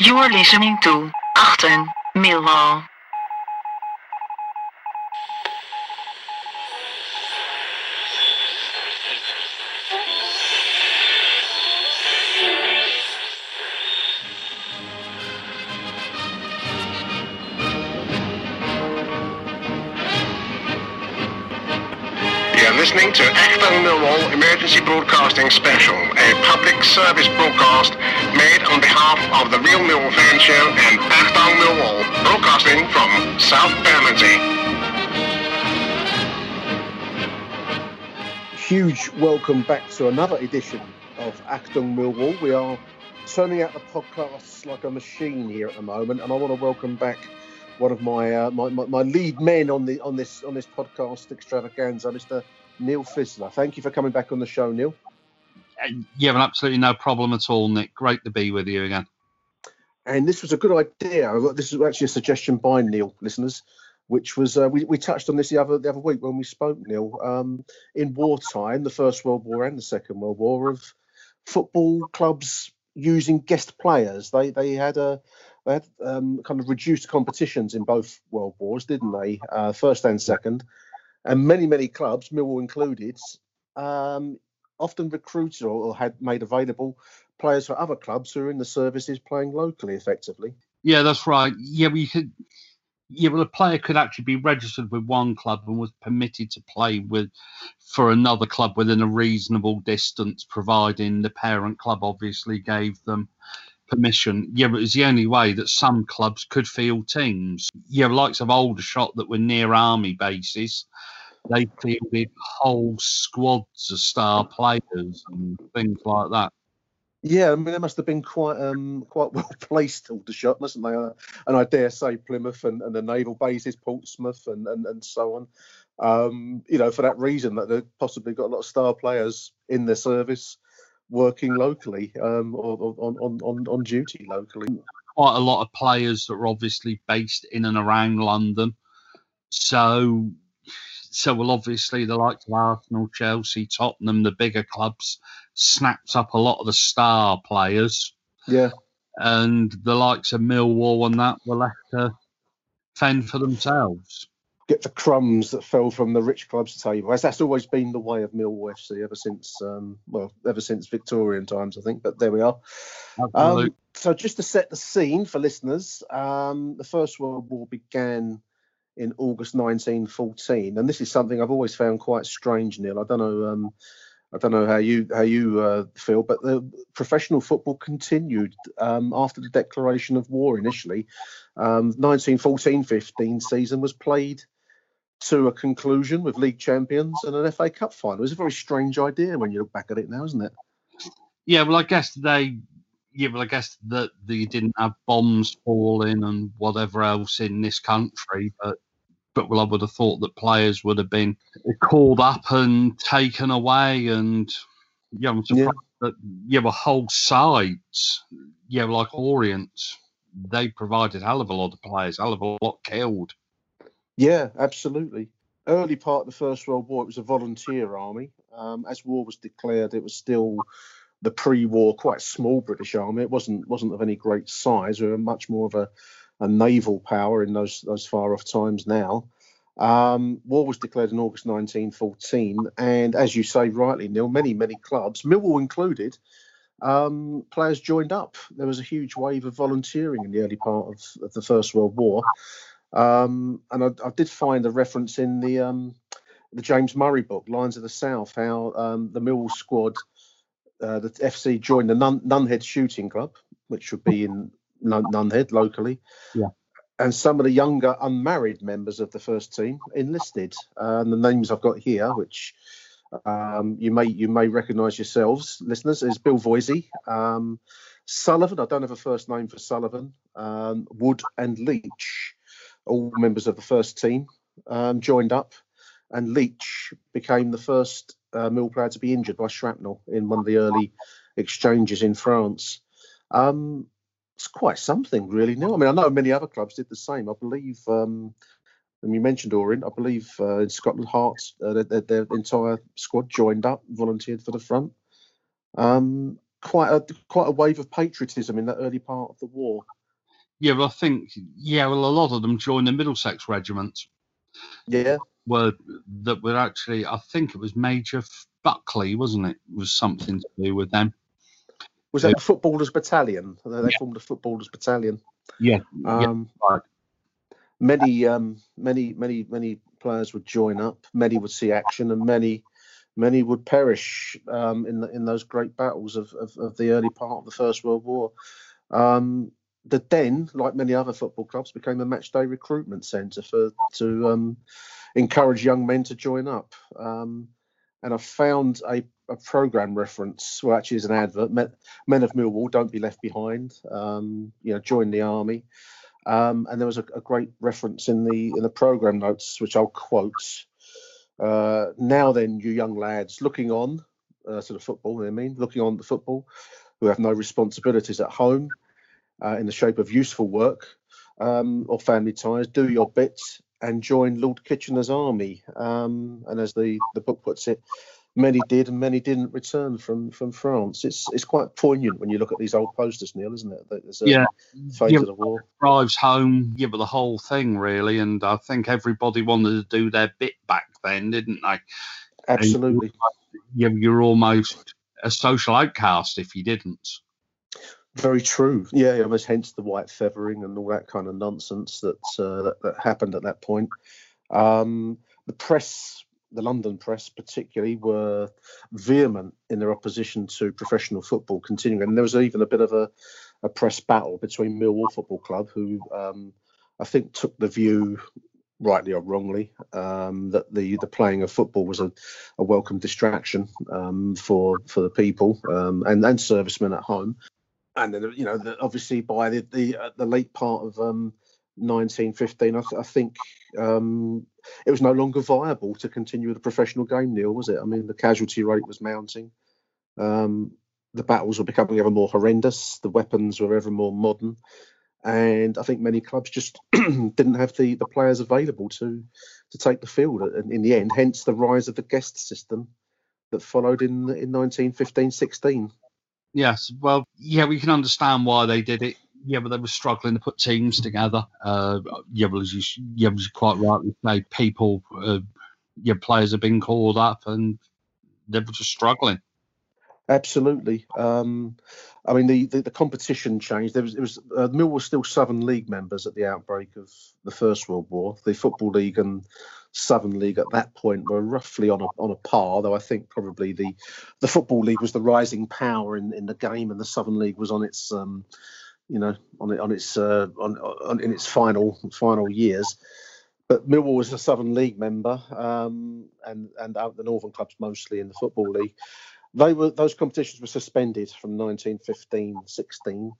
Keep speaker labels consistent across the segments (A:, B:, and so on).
A: You're listening to Achten Millwall.
B: Listening to Achtung Millwall Emergency Broadcasting Special, a public service broadcast made on behalf of the Real Millwall Fan Show and Achtung Millwall, broadcasting from South Bermondsey.
C: huge welcome back to another edition of Achtung Millwall. We are turning out the podcasts like a machine here at the moment, and I want to welcome back one of my uh, my, my, my lead men on the on this on this podcast extravaganza, Mr. Neil Fisler. Thank you for coming back on the show, Neil.
D: You have an absolutely no problem at all, Nick. Great to be with you again.
C: And this was a good idea. This is actually a suggestion by Neil, listeners, which was uh, we, we touched on this the other the other week when we spoke, Neil. Um, in wartime, the First World War and the Second World War, of football clubs using guest players. They they had a they had um, kind of reduced competitions in both world wars, didn't they? Uh, first and second, and many many clubs, Millwall included, um, often recruited or, or had made available players for other clubs who are in the services playing locally, effectively.
D: Yeah, that's right. Yeah, we could. Yeah, well, a player could actually be registered with one club and was permitted to play with for another club within a reasonable distance, providing the parent club obviously gave them permission. Yeah, but it was the only way that some clubs could field teams. Yeah, likes of Aldershot that were near army bases, they fielded whole squads of star players and things like that.
C: Yeah, I mean they must have been quite um quite well placed Aldershot, mustn't they? Uh, and I dare say Plymouth and, and the naval bases, Portsmouth and, and, and so on. Um, you know, for that reason that they've possibly got a lot of star players in their service working locally um, or, on, on, on, on duty locally.
D: Quite a lot of players that were obviously based in and around London. So so well obviously the likes of Arsenal, Chelsea, Tottenham, the bigger clubs snapped up a lot of the star players.
C: Yeah.
D: And the likes of Millwall and that were left to fend for themselves.
C: Get the crumbs that fell from the rich clubs' table. As that's always been the way of Millwall FC ever since, um, well, ever since Victorian times, I think. But there we are. Um, so just to set the scene for listeners, um, the First World War began in August 1914, and this is something I've always found quite strange, Neil. I don't know. Um, I don't know how you how you uh, feel, but the professional football continued um, after the declaration of war. Initially, um, 1914-15 season was played to a conclusion with league champions and an FA Cup final. It was a very strange idea when you look back at it now, isn't it?
D: Yeah, well, I guess they. Yeah, well, I guess that they didn't have bombs falling and whatever else in this country, but but well, I would have thought that players would have been called up and taken away, and yeah, I'm surprised that yeah, well, whole sides, yeah, like Orient, they provided hell of a lot of players, hell of a lot killed.
C: Yeah, absolutely. Early part of the First World War, it was a volunteer army. Um, as war was declared, it was still the pre-war, quite small British army. It wasn't wasn't of any great size. We were much more of a, a naval power in those those far off times now. Um, war was declared in August 1914, and as you say rightly, Neil, many many clubs, Millwall included, um, players joined up. There was a huge wave of volunteering in the early part of, of the First World War, um, and I, I, did find a reference in the um, the James Murray book, Lions of the South, how um, the Millwall squad, uh, the FC joined the Nun- Nunhead Shooting Club, which would be in Nun- Nunhead locally.
D: Yeah.
C: And some of the younger unmarried members of the first team enlisted. Uh, and the names I've got here, which um, you may you may recognise yourselves, listeners, is Bill Voisey, um, Sullivan. I don't have a first name for Sullivan. Um, Wood and Leach, all members of the first team, um, joined up, and Leach became the first uh, mill player to be injured by shrapnel in one of the early exchanges in France. Um, it's quite something, really. Now, I mean, I know many other clubs did the same. I believe um, and you mentioned Orient, I believe uh, in Scotland, Hearts, uh, their, their, entire squad joined up, volunteered for the front. Um, quite a quite a wave of patriotism in that early part of the war.
D: Yeah, well, I think yeah, well, a lot of them joined the Middlesex Regiment.
C: Yeah,
D: were that were actually, I think it was Major Buckley, wasn't it? Was something to do with them.
C: Was that the footballers' battalion? They yeah. formed a footballers' battalion.
D: Yeah.
C: Um, yeah. Right many um, many many many players would join up many would see action and many many would perish um, in the, in those great battles of, of, of, the early part of the First World War. Um, the Den, like many other football clubs, became a match day recruitment centre for to um, encourage young men to join up. Um, and I found a, a program reference, well, actually, is an advert. Men, men, of Millwall, don't be left behind. Um, you know, join the army. Um, and there was a, a, great reference in the in the program notes, which I'll quote. Uh, now then, you young lads, looking on uh, to the football, I mean, looking on the football, who have no responsibilities at home uh, in the shape of useful work um, or family ties, do your bit and join Lord Kitchener's army. Um, and as the, the book puts it, many did and many didn't return from from France. It's it's quite poignant when you look at these old posters, Neil, isn't it? There's a
D: yeah,
C: fate yeah, of the war.
D: Drives home, yeah, but the whole thing really, and I think everybody wanted to do their bit back then, didn't they?
C: Absolutely.
D: You, you're almost a social outcast if you didn't.
C: Very true. Yeah, almost hence the white feathering and all that kind of nonsense that uh, that, that happened at that point. Um, the press the London press particularly were vehement in their opposition to professional football continuing. And there was even a bit of a, a press battle between Millwall Football Club, who um, I think took the view, rightly or wrongly, um, that the the playing of football was a, a welcome distraction um, for for the people um, and and servicemen at home. And then you know, the, obviously by the the, uh, the late part of 1915, um, I, th- I think um, it was no longer viable to continue the professional game, Neil, was it? I mean, the casualty rate was mounting. Um, the battles were becoming ever more horrendous. The weapons were ever more modern. And I think many clubs just didn't have the, the players available to to take the field And in the end, hence the rise of the guest system that followed in in 1915 16.
D: Yes, well, yeah, we can understand why they did it yeah, but they were struggling to put teams together. Uh, yeah, well, as you, yeah, as you quite rightly say, people, uh, yeah, players have been called up and they were just struggling.
C: Absolutely. Um, I mean, the, the, the, competition changed. There was, it was uh, Mill was still Southern League members at the outbreak of the First World War. The Football League and Southern League at that point were roughly on a on a par. Though I think probably the the Football League was the rising power in, in the game, and the Southern League was on its um, you know, on it on its uh, on, on in its final final years. But Millwall was a Southern League member, um, and and out the Northern clubs mostly in the Football League. They were those competitions were suspended from 1915-16,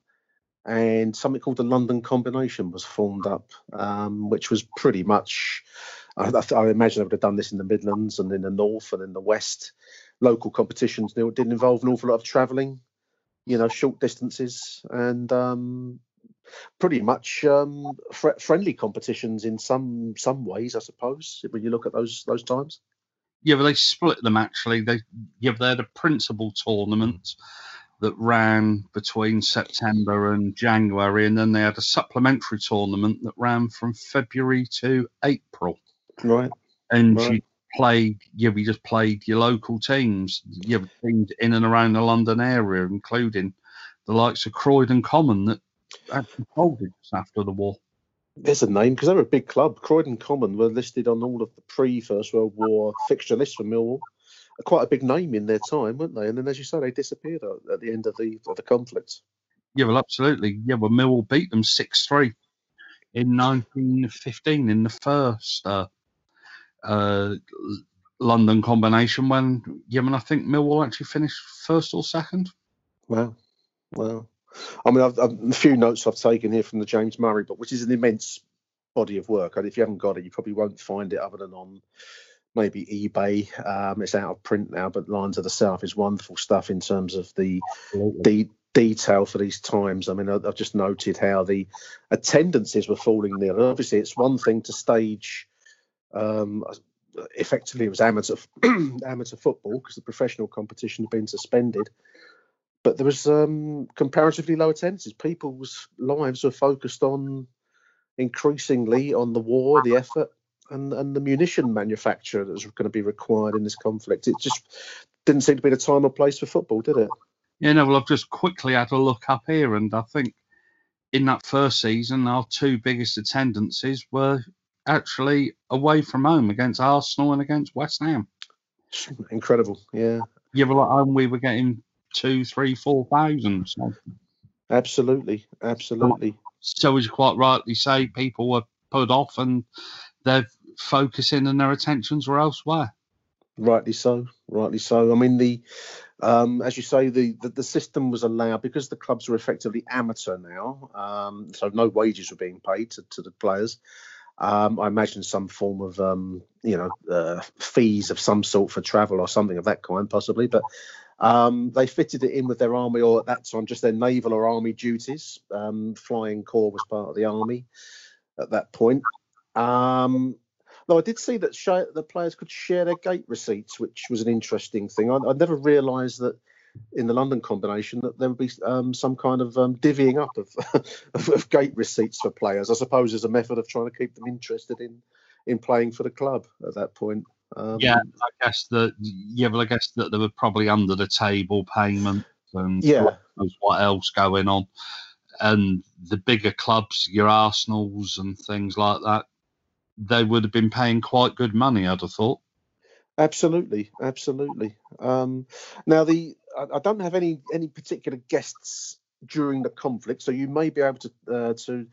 C: and something called the London Combination was formed up, um, which was pretty much. I, I, imagine I would have done this in the Midlands and in the North and in the West. Local competitions didn't involve an awful lot of travelling you know, short distances and um, pretty much um, fr- friendly competitions in some some ways, I suppose. When you look at those those times.
D: Yeah, but they split them actually. They yeah, they're the principal tournament that ran between September and January, and then they had a supplementary tournament that ran from February to April.
C: Right.
D: And
C: right.
D: you played, yeah, we just played your local teams, yeah, teams in and around the London area, including the likes of Croydon Common that actually folded after the war.
C: There's a name because they're a big club. Croydon Common were listed on all of the pre First World War fixture lists for Millwall. Quite a big name in their time, weren't they? And then, as you say, they disappeared at the end of the of the conflict.
D: Yeah, well, absolutely. Yeah, well, Millwall beat them six three in 1915 in the first uh, uh, London combination. When yeah, I mean, I think Millwall actually finished first or second.
C: Wow, wow. I mean, I've, I've, a few notes I've taken here from the James Murray book, which is an immense body of work. And if you haven't got it, you probably won't find it other than on maybe eBay. Um, it's out of print now, but Lions of the South is wonderful stuff in terms of the the detail for these times. I mean, I, have just noted how the attendances were falling there. And Obviously, it's one thing to stage. Um, effectively, it was amateur amateur football because the professional competition had been suspended but there was um, comparatively low attendances. People's lives were focused on increasingly on the war, the effort, and, and the munition manufacture that was going to be required in this conflict. It just didn't seem to be the time or place for football, did it?
D: Yeah, no. Well, I've just quickly had a look up here, and I think in that first season, our two biggest attendances were actually away from home against Arsenal and against West Ham.
C: Incredible, yeah.
D: Yeah, well, at home we were getting two, three, four thousand. So.
C: Absolutely, absolutely.
D: So, as you quite rightly say, people were put off and they're focusing and their attentions were elsewhere.
C: Rightly so, rightly so. I mean, the um, as you say, the, the, the system was allowed because the clubs were effectively amateur now, um, so no wages were being paid to, to the players. Um, I imagine some form of um, you know uh, fees of some sort for travel or something of that kind, possibly. But um, they fitted it in with their army, or at that time, just their naval or army duties. Um, flying corps was part of the army at that point. Um, though I did see that sh- the players could share their gate receipts, which was an interesting thing. I, I never realised that in the London combination that there would be um, some kind of um, divvying up of, of, of, gate receipts for players. I suppose as a method of trying to keep them interested in in playing for the club at that point.
D: Um, yeah, I guess that. Yeah, well, I guess that they were probably under the table payments and
C: yeah,
D: what, what else going on. And the bigger clubs, your Arsenals and things like that, they would have been paying quite good money. I'd have thought.
C: Absolutely, absolutely. Um, now, the I, I, don't have any any particular guests during the conflict, so you may be able to uh, to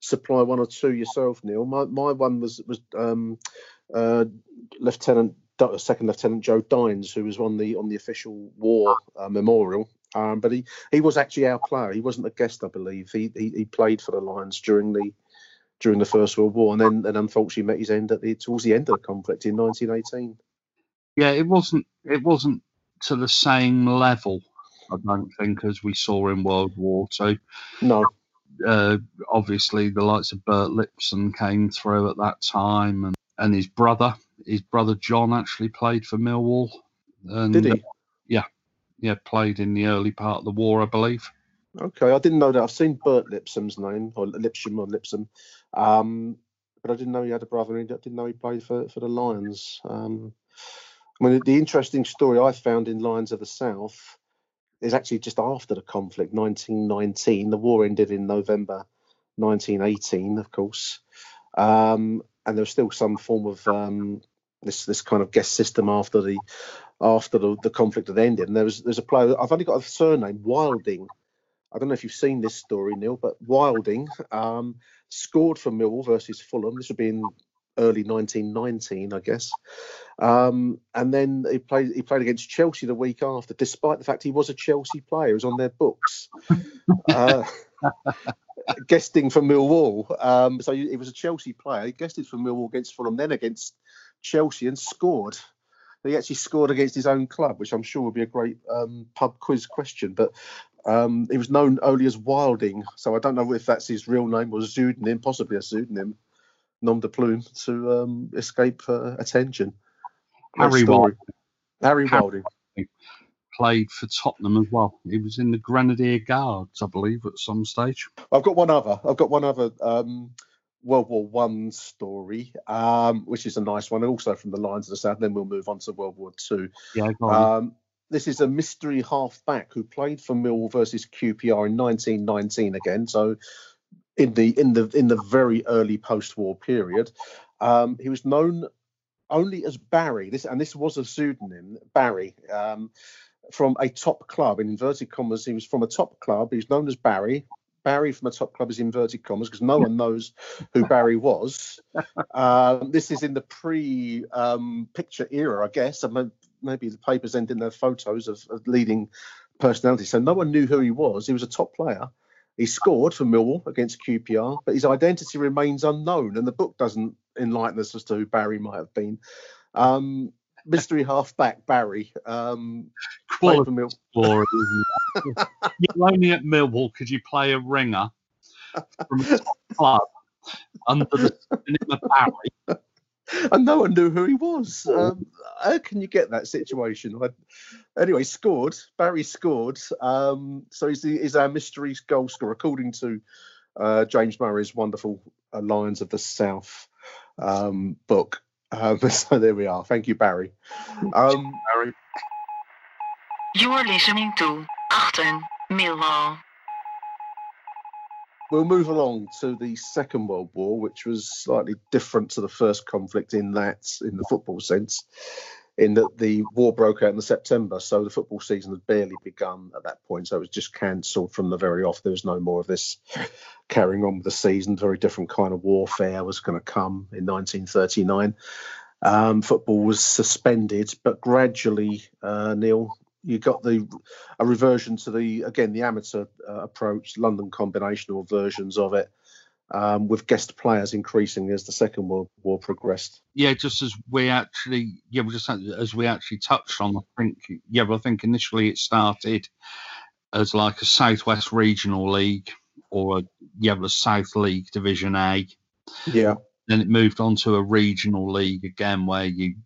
C: supply one or two yourself, Neil. My my one was was um, uh, Lieutenant Second Lieutenant Joe Dines, who was on the on the official war uh, memorial. Um, but he, he was actually our player. He wasn't a guest, I believe. He, he, he played for the Lions during the during the First World War, and then and unfortunately met his end at the towards the end of the conflict in 1918.
D: Yeah, it wasn't it wasn't to the same level, I don't think, as we saw in World War Two.
C: No.
D: Uh, obviously, the likes of Bert Lipson came through at that time, and and his brother, his brother John, actually played for Millwall. And,
C: Did he? Uh,
D: yeah, yeah, played in the early part of the war, I believe.
C: Okay, I didn't know that. I've seen Bert Lipsom's name, or Lipsham or Lipsom, um, but I didn't know he had a brother. I didn't know he played for for the Lions. Um, I mean, the interesting story I found in Lions of the South is actually just after the conflict, 1919. The war ended in November 1918, of course. Um, and there was still some form of um, this this kind of guest system after the after the, the conflict had ended. And there was there's a player. I've only got a surname Wilding. I don't know if you've seen this story, Neil, but Wilding um, scored for Millwall versus Fulham. This would be in early 1919, I guess. Um, and then he played he played against Chelsea the week after, despite the fact he was a Chelsea player. He was on their books. uh, guesting for Millwall. Um, so he was a Chelsea player. He guested for Millwall against Fulham, then against Chelsea, and scored. He actually scored against his own club, which I'm sure would be a great um, pub quiz question. But um, he was known only as Wilding, so I don't know if that's his real name or a pseudonym, possibly a pseudonym, nom de plume, to um, escape uh, attention.
D: Harry Wilding.
C: Harry Wilding
D: played for Tottenham as well. He was in the Grenadier Guards, I believe, at some stage.
C: I've got one other. I've got one other. Um, World War One story, um, which is a nice one, also from the Lions of the south. Then we'll move on to World War Two.
D: Yeah,
C: um, this is a mystery halfback who played for Mill versus QPR in 1919 again. So in the in the in the very early post-war period, um, he was known only as Barry. This and this was a pseudonym, Barry. Um, from a top club in inverted commas. He was from a top club. He's known as Barry. Barry from a top club is inverted commas because no one knows who Barry was. Um, this is in the pre-picture um, era, I guess. Mean, maybe the papers end in their photos of, of leading personalities. So no one knew who he was. He was a top player. He scored for Millwall against QPR, but his identity remains unknown, and the book doesn't enlighten us as to who Barry might have been. Um, mystery halfback Barry. Um,
D: Quality You're only at Millwall because you play a ringer from a club under the name of Barry.
C: And no one knew who he was. Um, how can you get that situation? I, anyway, scored. Barry scored. Um, so he's, the, he's our mystery goal scorer, according to uh, James Murray's wonderful uh, Lions of the South um, book. Um, so there we are. Thank you, Barry. Um, Barry.
A: You are listening to Achtung Millwall.
C: We'll move along to the Second World War, which was slightly different to the first conflict in that, in the football sense in that the war broke out in September, so the football season had barely begun at that point. So it was just cancelled from the very off. There was no more of this carrying on with the season. Very different kind of warfare was going to come in 1939. Um, football was suspended, but gradually, uh, Neil, you got the a reversion to the again the amateur uh, approach, London combinational versions of it um, with guest players increasing as the Second World War progressed.
D: Yeah, just as we actually, yeah, we just as we actually touched on, I think, yeah, but I think initially it started as like a Southwest Regional League or a yeah, the South League Division A.
C: Yeah.
D: Then it moved on to a regional league again, where you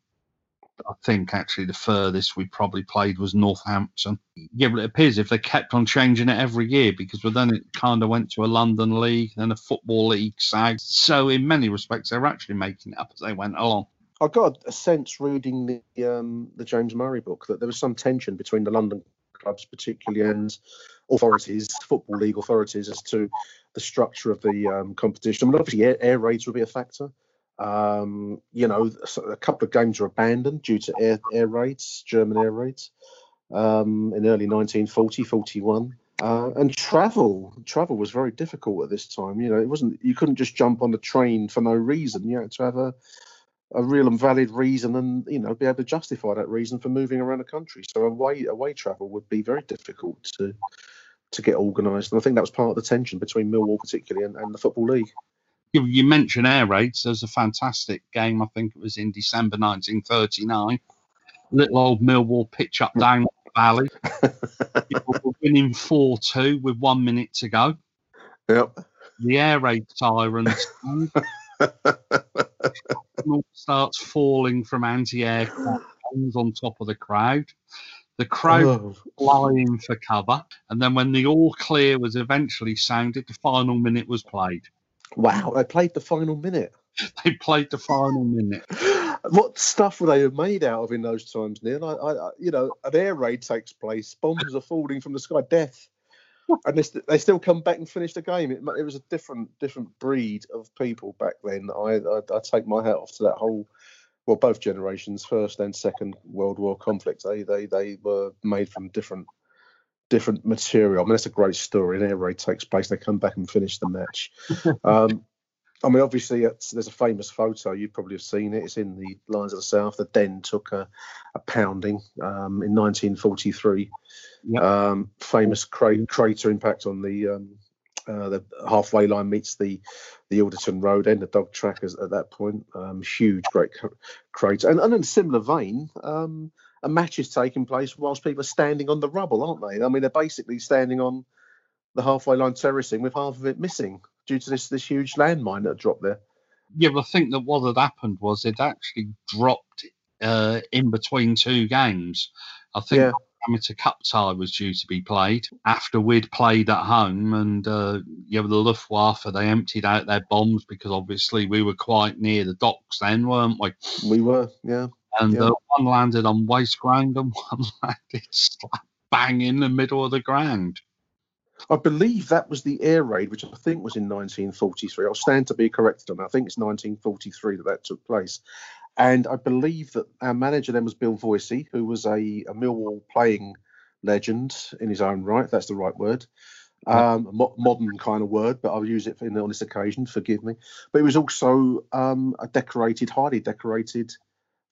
D: I think actually the furthest we probably played was Northampton. Yeah, but it appears if they kept on changing it every year because well, then it kind of went to a London league, then a football league south. So in many respects, they were actually making it up as they went along.
C: I got a sense reading the um, the James Murray book that there was some tension between the London clubs, particularly and authorities, football league authorities, as to the structure of the um, competition. I mean, obviously, air, air raids would be a factor. Um, you know, a couple of games were abandoned due to air, air raids, German air raids, um, in early 1940, 41. Uh, and travel, travel was very difficult at this time. You know, it wasn't you couldn't just jump on a train for no reason. You had to have a a real and valid reason, and you know, be able to justify that reason for moving around the country. So away away travel would be very difficult to to get organised, and I think that was part of the tension between Millwall, particularly, and, and the football league
D: you, you mentioned air raids. There's a fantastic game. I think it was in December 1939. Little old Millwall pitch up hmm. down the valley. People were winning 4 2 with one minute to go.
C: Yep.
D: The air raid sirens starts falling from anti-aircraft guns on top of the crowd. The crowd oh. flying for cover, and then when the all clear was eventually sounded, the final minute was played.
C: Wow, they played the final minute.
D: they played the final minute.
C: what stuff were they made out of in those times, Neil? I, I, you know, an air raid takes place, bombs are falling from the sky, death, and they, st- they still come back and finish the game. It, it was a different different breed of people back then. I, I, I take my hat off to that whole well, both generations, first and second World War conflict, they they they were made from different different material. I mean, that's a great story. An air raid takes place. They come back and finish the match. um, I mean, obviously, there's a famous photo. You probably have seen it. It's in the Lions of the South. The Den took a, a pounding um, in 1943. Yep. Um, famous cra- crater impact on the um, uh, the halfway line meets the the Ilderton Road end, the dog trackers at that point. Um, huge, great crater. And, and in a similar vein, um, a match is taking place whilst people are standing on the rubble, aren't they? I mean, they're basically standing on the halfway line terracing with half of it missing due to this this huge landmine that dropped there.
D: Yeah, but I think that what had happened was it actually dropped uh, in between two games. I think yeah. amateur cup tie was due to be played after we'd played at home and uh, yeah the Luftwaffe they emptied out their bombs because obviously we were quite near the docks then weren't we
C: we were yeah
D: and
C: yeah.
D: Uh, one landed on waste ground and one landed slap bang in the middle of the ground
C: I believe that was the air raid, which I think was in 1943. I'll stand to be corrected on that. I think it's 1943 that that took place. And I believe that our manager then was Bill Voisey, who was a, a Millwall playing legend in his own right. That's the right word. Um, mo- modern kind of word, but I'll use it for, on this occasion. Forgive me. But he was also um, a decorated, highly decorated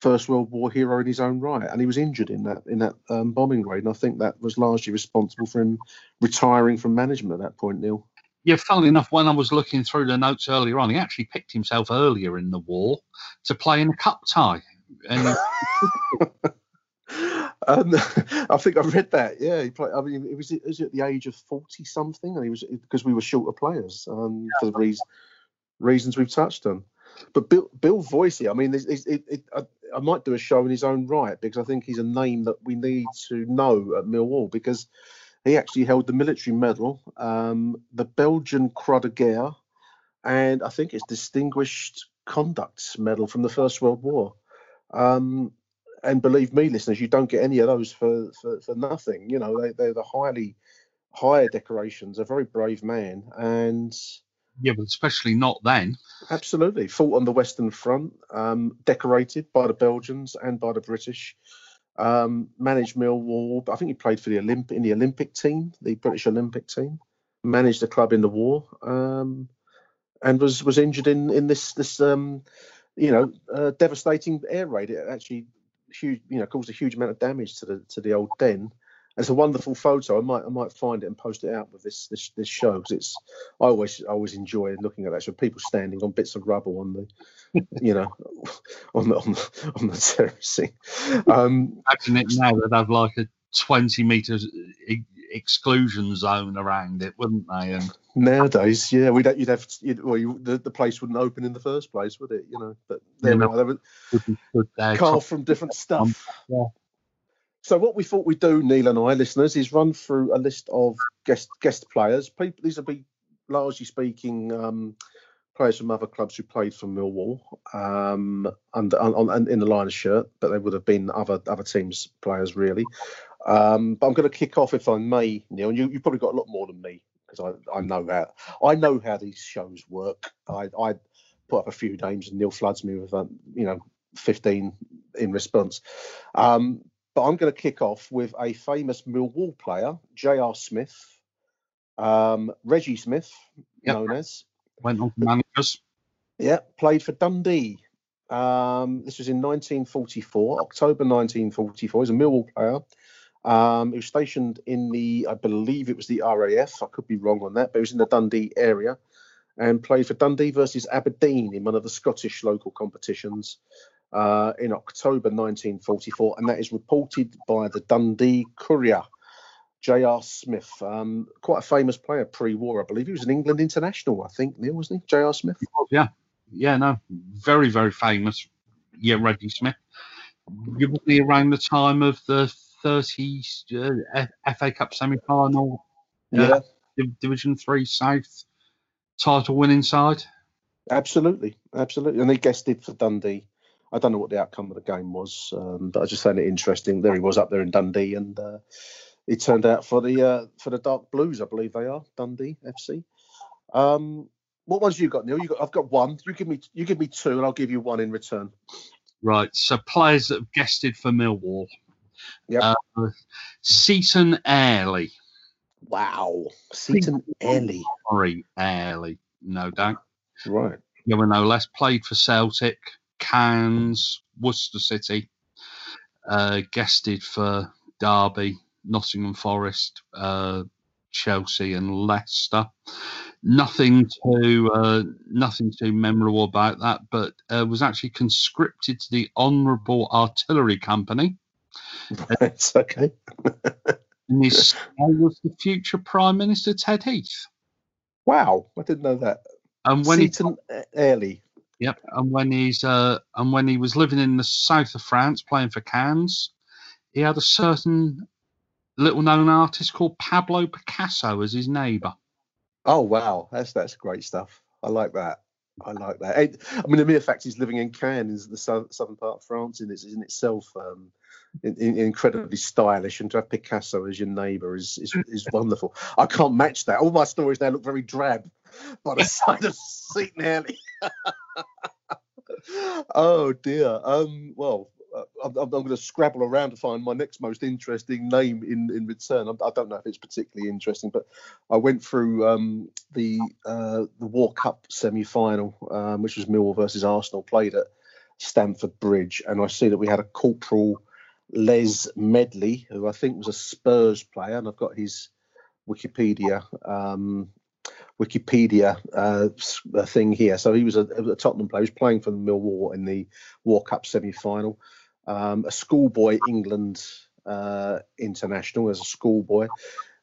C: First World War hero in his own right, and he was injured in that in that um, bombing raid. And I think that was largely responsible for him retiring from management at that point. Neil.
D: Yeah, funnily enough, when I was looking through the notes earlier on, he actually picked himself earlier in the war to play in a cup tie. And
C: um, I think I read that. Yeah, he played. I mean, it was, it was at the age of forty something, and he was because we were shorter players um, yeah. for the reason, reasons we've touched on. But Bill, Bill Voisey, I mean, it, it, it, I, I, might do a show in his own right because I think he's a name that we need to know at Millwall because he actually held the military medal, um, the Belgian Croix de Guerre, and I think it's Distinguished Conduct Medal from the First World War. Um, and believe me, listeners, you don't get any of those for, for, for nothing. You know, they, they're the highly higher decorations. A very brave man, and
D: yeah, but especially not then.
C: Absolutely. Fought on the Western Front, um, decorated by the Belgians and by the British. Um, managed Millwall. I think he played for the Olymp in the Olympic team, the British Olympic team. Managed the club in the war, um, and was was injured in in this this um, you know uh, devastating air raid. It actually huge you know caused a huge amount of damage to the to the old den it's a wonderful photo. I might I might find it and post it out with this this, this show because it's I always I always enjoy looking at that. So people standing on bits of rubble on the you know on the on the, on the terracing. Um,
D: Imagine it now they'd have like a twenty meters exclusion zone around it, wouldn't they? And
C: nowadays, yeah, we'd you'd have you'd, well, you, the the place wouldn't open in the first place, would it? You know, but there you know, we are. Carved from different stuff. Yeah. So what we thought we'd do, Neil and I, listeners, is run through a list of guest guest players. People, these will be largely speaking um, players from other clubs who played for Millwall um, under on, on, in the Liners shirt, but they would have been other other teams' players really. Um, but I'm going to kick off, if I may, Neil. And you, you've probably got a lot more than me because I, I know how I know how these shows work. I, I put up a few names and Neil floods me with um, you know 15 in response. Um, but I'm going to kick off with a famous Millwall player, J.R. Smith, um, Reggie Smith, yep. known as.
D: Went on managers.
C: Yeah, played for Dundee. Um, this was in 1944, October 1944. He's a Millwall player. Um, he was stationed in the, I believe it was the RAF. I could be wrong on that, but he was in the Dundee area and played for Dundee versus Aberdeen in one of the Scottish local competitions uh, in October 1944, and that is reported by the Dundee Courier. J.R. Smith, um, quite a famous player pre-war, I believe. He was an England international, I think, Neil, wasn't he? J.R. Smith?
D: Yeah, yeah, no, very, very famous. Yeah, Reggie Smith. You would be around the time of the 30s uh, FA Cup semi-final. Uh, yeah. Division Three South title winning side.
C: Absolutely, absolutely, and they guested for Dundee I don't know what the outcome of the game was, um, but I just found it interesting. There he was up there in Dundee, and uh, he turned out for the uh, for the Dark Blues, I believe they are Dundee FC. Um, what ones you got, Neil? You got, I've got one. You give me you give me two, and I'll give you one in return.
D: Right. So players that have guested for Millwall.
C: Yeah. Uh,
D: Seton Airlie.
C: Wow. Seton Airlie.
D: Sorry, Airlie. No doubt.
C: Right.
D: You were no less played for Celtic. Cairns, Worcester City, uh, guested for Derby, Nottingham Forest, uh, Chelsea, and Leicester. Nothing too uh, nothing too memorable about that, but uh, was actually conscripted to the Honourable Artillery Company.
C: It's okay.
D: and his was the future Prime Minister Ted Heath.
C: Wow, I didn't know that.
D: And when
C: Seton he, Airlie.
D: Yep, and when he's uh, and when he was living in the south of France playing for Cannes, he had a certain little known artist called Pablo Picasso as his neighbour.
C: Oh wow, that's that's great stuff. I like that. I like that. I mean, the mere fact he's living in Cannes, the southern part of France, in, in itself um, in, in, incredibly stylish, and to have Picasso as your neighbour is, is is wonderful. I can't match that. All my stories now look very drab by the side of Seton Airlie. oh dear. Um. Well, uh, I'm, I'm, going to scrabble around to find my next most interesting name in in return. I, I don't know if it's particularly interesting, but I went through um, the uh, the War Cup semi final, um, which was Millwall versus Arsenal, played at Stamford Bridge, and I see that we had a corporal Les Medley, who I think was a Spurs player, and I've got his Wikipedia um, Wikipedia uh, thing here. So he was a, a, Tottenham player. He was playing for Millwall in the War Cup semi-final. Um, a schoolboy England uh, international as a schoolboy.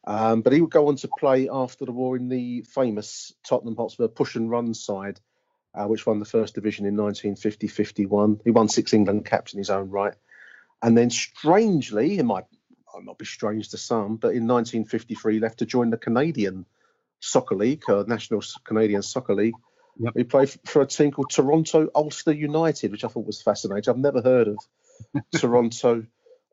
C: Um, but he would go on to play after the war in the famous Tottenham Hotspur push and run side, uh, which won the first division in 1950-51. He won six England caps in his own right. And then strangely, it might, might not be strange to some, but in 1953 he left to join the Canadian Soccer League, uh, National Canadian Soccer League. Yep. He played for a team called Toronto Ulster United, which I thought was fascinating. I've never heard of Toronto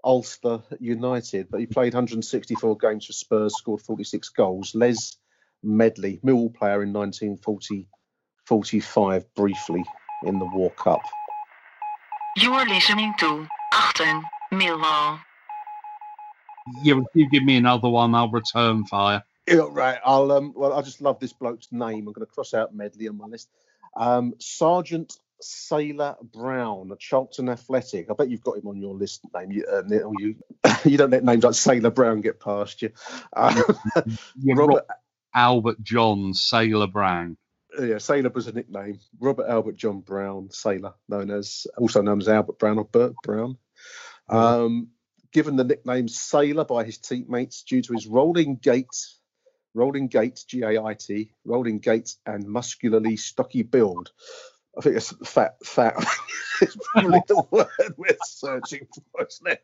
C: Ulster United, but he played 164 games for Spurs, scored 46 goals. Les Medley, Millwall player in 1940 45, briefly in the War Cup.
A: You are listening to Achtung Millwall.
D: Yeah, if you give me another one, I'll return fire.
C: Yeah, right. I'll um. Well, I just love this bloke's name. I'm going to cross out Medley on my list. Um, Sergeant Sailor Brown at Charlton Athletic. I bet you've got him on your list name. You, uh, you, you don't let names like Sailor Brown get past you. Uh,
D: yeah, Robert Albert John Sailor Brown.
C: Yeah, Sailor was a nickname. Robert Albert John Brown, Sailor, known as also known as Albert Brown or Bert Brown. Um, given the nickname Sailor by his teammates due to his rolling gait rolling gait, G A I T, rolling gait, and muscularly stocky build. I think it's fat, fat is probably the word we're searching for, isn't it?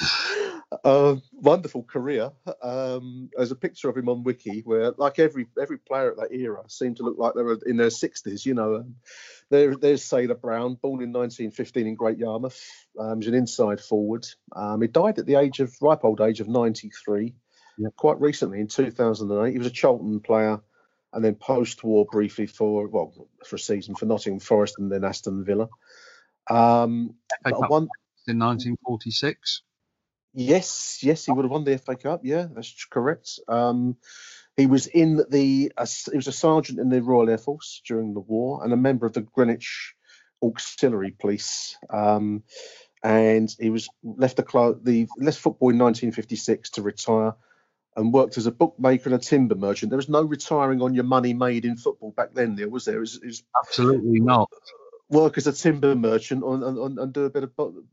C: uh, wonderful career. Um, there's a picture of him on Wiki where, like every every player at that era, seemed to look like they were in their 60s. You know, um, there, there's Sailor Brown, born in 1915 in Great Yarmouth. Um, he's an inside forward. Um, he died at the age of ripe old age of 93 yeah. quite recently in 2008. He was a Charlton player and then post-war briefly for well for a season for Nottingham Forest and then Aston Villa. Um,
D: one, in 1946.
C: Yes, yes, he would have won the FA Cup. Yeah, that's correct. Um, he was in the uh, he was a sergeant in the Royal Air Force during the war and a member of the Greenwich Auxiliary Police. Um, and he was left the club, the left football in 1956 to retire and worked as a bookmaker and a timber merchant. There was no retiring on your money made in football back then, there was there? It was, it was
D: Absolutely not.
C: Work as a timber merchant and, and, and, do a bit of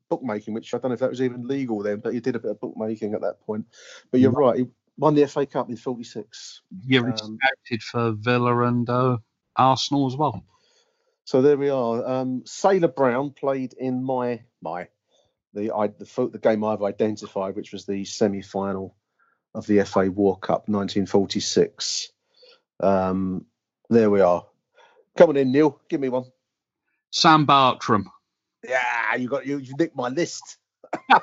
C: bookmaking, which I don't know if that was even legal then, but he did a bit of bookmaking at that point. But you're right, he won the FA Cup in '46.
D: Yeah, um, for Villa and uh, Arsenal as well.
C: So there we are. Um, Sailor Brown played in my my the I, the, the game I've identified, which was the semi-final of the FA War Cup 1946. Um, there we are. Come on in, Neil. Give me one.
D: Sam Bartram.
C: Yeah, you got you. You nicked my list.
D: I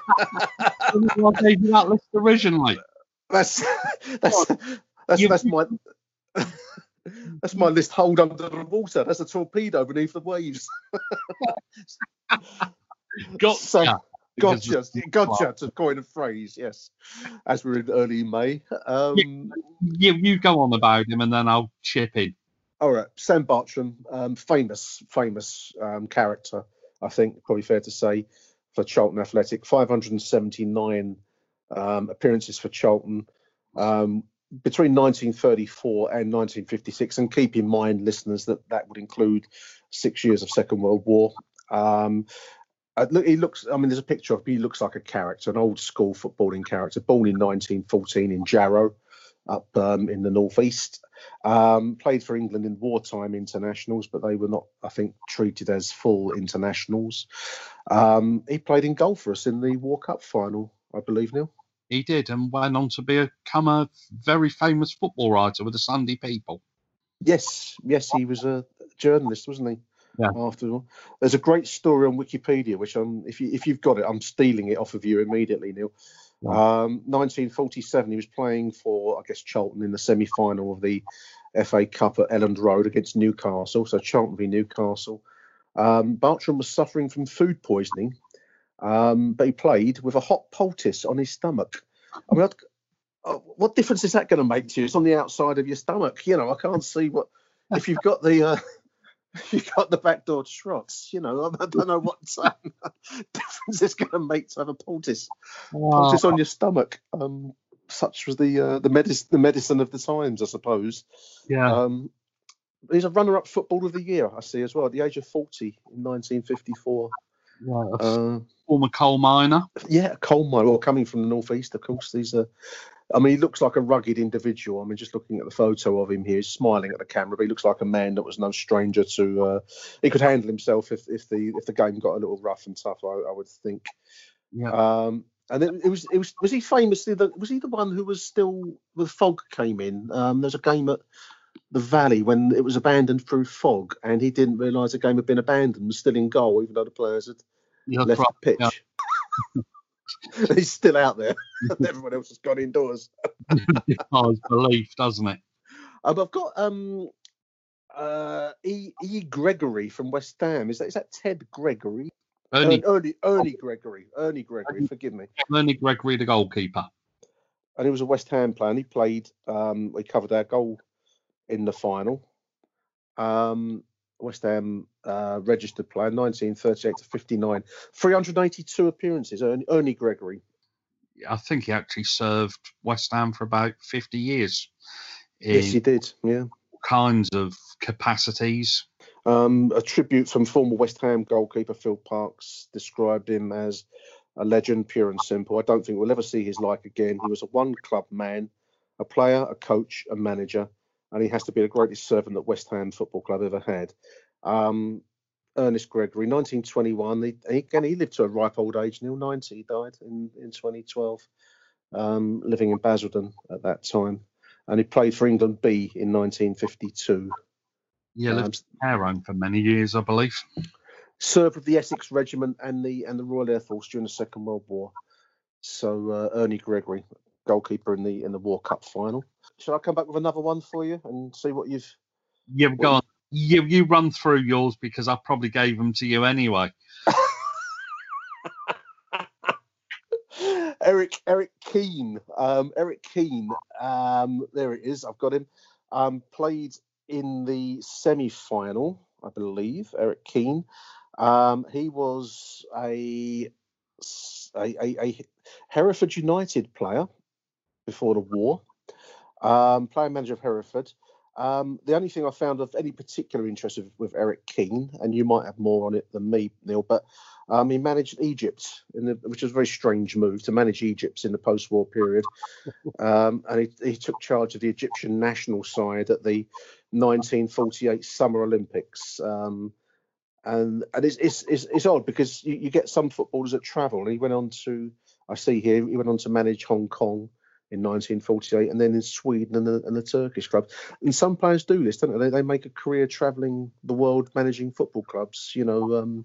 D: gave you that list originally.
C: That's that's that's, that's my that's my list. Hold under the water. That's a torpedo beneath the waves.
D: Got so,
C: Gotcha, gotcha to coin a phrase, yes. As we're in early May. Um,
D: you, you go on about him and then I'll chip in.
C: All right, Sam Bartram, um, famous, famous um, character, I think, probably fair to say, for Charlton Athletic. 579 um, appearances for Charlton um, between 1934 and 1956. And keep in mind, listeners, that that would include six years of Second World War. Um, look, he looks. I mean, there's a picture of him. He looks like a character, an old school footballing character, born in 1914 in Jarrow, up um, in the northeast. Um, played for England in wartime internationals, but they were not, I think, treated as full internationals. Um, he played in goal for us in the War Cup final, I believe, Neil.
D: he did, and went on to become a very famous football writer with the Sunday People.
C: Yes, yes, he was a journalist, wasn't he?
D: Yeah.
C: After all, there's a great story on Wikipedia, which I'm if you if you've got it, I'm stealing it off of you immediately, Neil. Um, 1947, he was playing for I guess Charlton in the semi-final of the FA Cup at Elland Road against Newcastle. So Charlton v Newcastle. Um, Bartram was suffering from food poisoning, um, but he played with a hot poultice on his stomach. I mean, uh, what difference is that going to make to you? It's on the outside of your stomach. You know, I can't see what if you've got the uh, you've got the backdoor trots. You know, I, don't know what difference it's going to make to have a poultice poultice on your stomach. Um, such was the uh, the medicine the medicine of the times, I suppose.
D: Yeah.
C: Um, he's a runner-up football of the year, I see as well, at the age of 40 in 1954.
D: Yeah,
C: Uh,
D: former coal miner.
C: yeah, coal miner. Well, coming from the northeast, of course. These are. I mean, he looks like a rugged individual. I mean, just looking at the photo of him here, he's smiling at the camera, but he looks like a man that was no stranger to. Uh, he could handle himself if, if the if the game got a little rough and tough. I, I would think.
D: Yeah.
C: Um, and it, it was it was was he famously the was he the one who was still the fog came in? Um, there's a game at the Valley when it was abandoned through fog, and he didn't realise the game had been abandoned, was still in goal, even though the players had left
D: right,
C: the
D: yeah.
C: He's still out there. Everyone else has gone indoors.
D: defies belief, doesn't it?
C: Um, I've got um, uh, E. E. Gregory from West Ham. Is that is that Ted Gregory?
D: Ernie,
C: Ernie, Ernie, Ernie Gregory. Ernie Gregory. Forgive me.
D: Ernie Gregory, the goalkeeper.
C: and he was a West Ham player. And he played. Um, he covered our goal in the final. Um, West Ham uh, registered player, 1938 to 59, 382 appearances. Ernie, Ernie Gregory.
D: I think he actually served West Ham for about 50 years
C: Yes, he did. Yeah.
D: all kinds of capacities.
C: Um, a tribute from former West Ham goalkeeper Phil Parkes described him as a legend, pure and simple. I don't think we'll ever see his like again. He was a one club man, a player, a coach, a manager, and he has to be the greatest servant that West Ham Football Club ever had. Um, Ernest Gregory, 1921. He, again, he lived to a ripe old age. Neil 90, he died in, in 2012, um, living in Basildon at that time. And he played for England B in 1952.
D: Yeah,
C: Um,
D: lived in care for many years, I believe.
C: served with the Essex Regiment and the and the Royal Air Force during the Second World War. So uh, Ernie Gregory, goalkeeper in the in the War Cup final. Shall I come back with another one for you and see what you've?
D: Yeah, go on. You, you run through yours because I probably gave them to you anyway.
C: Eric Eric Keen. Um, Eric Keen. Um, there it is. I've got him. Um, played in the semi final, I believe. Eric Keen. Um, he was a, a, a, a Hereford United player before the war. Um, player manager of Hereford. Um, the only thing I found of any particular interest with, with Eric Keen, and you might have more on it than me, Neil, but um, he managed Egypt, in the, which was a very strange move to manage Egypt in the post-war period. Um, and he, he took charge of the Egyptian national side at the 1948 Summer Olympics. Um, and and it's, it's, it's, it's odd because you, you get some footballers that travel, and he went on to, I see here, he went on to manage Hong Kong in 1948, and then in Sweden and the, and the Turkish clubs. And some players do this, don't they? They, they make a career travelling the world, managing football clubs. You know, um,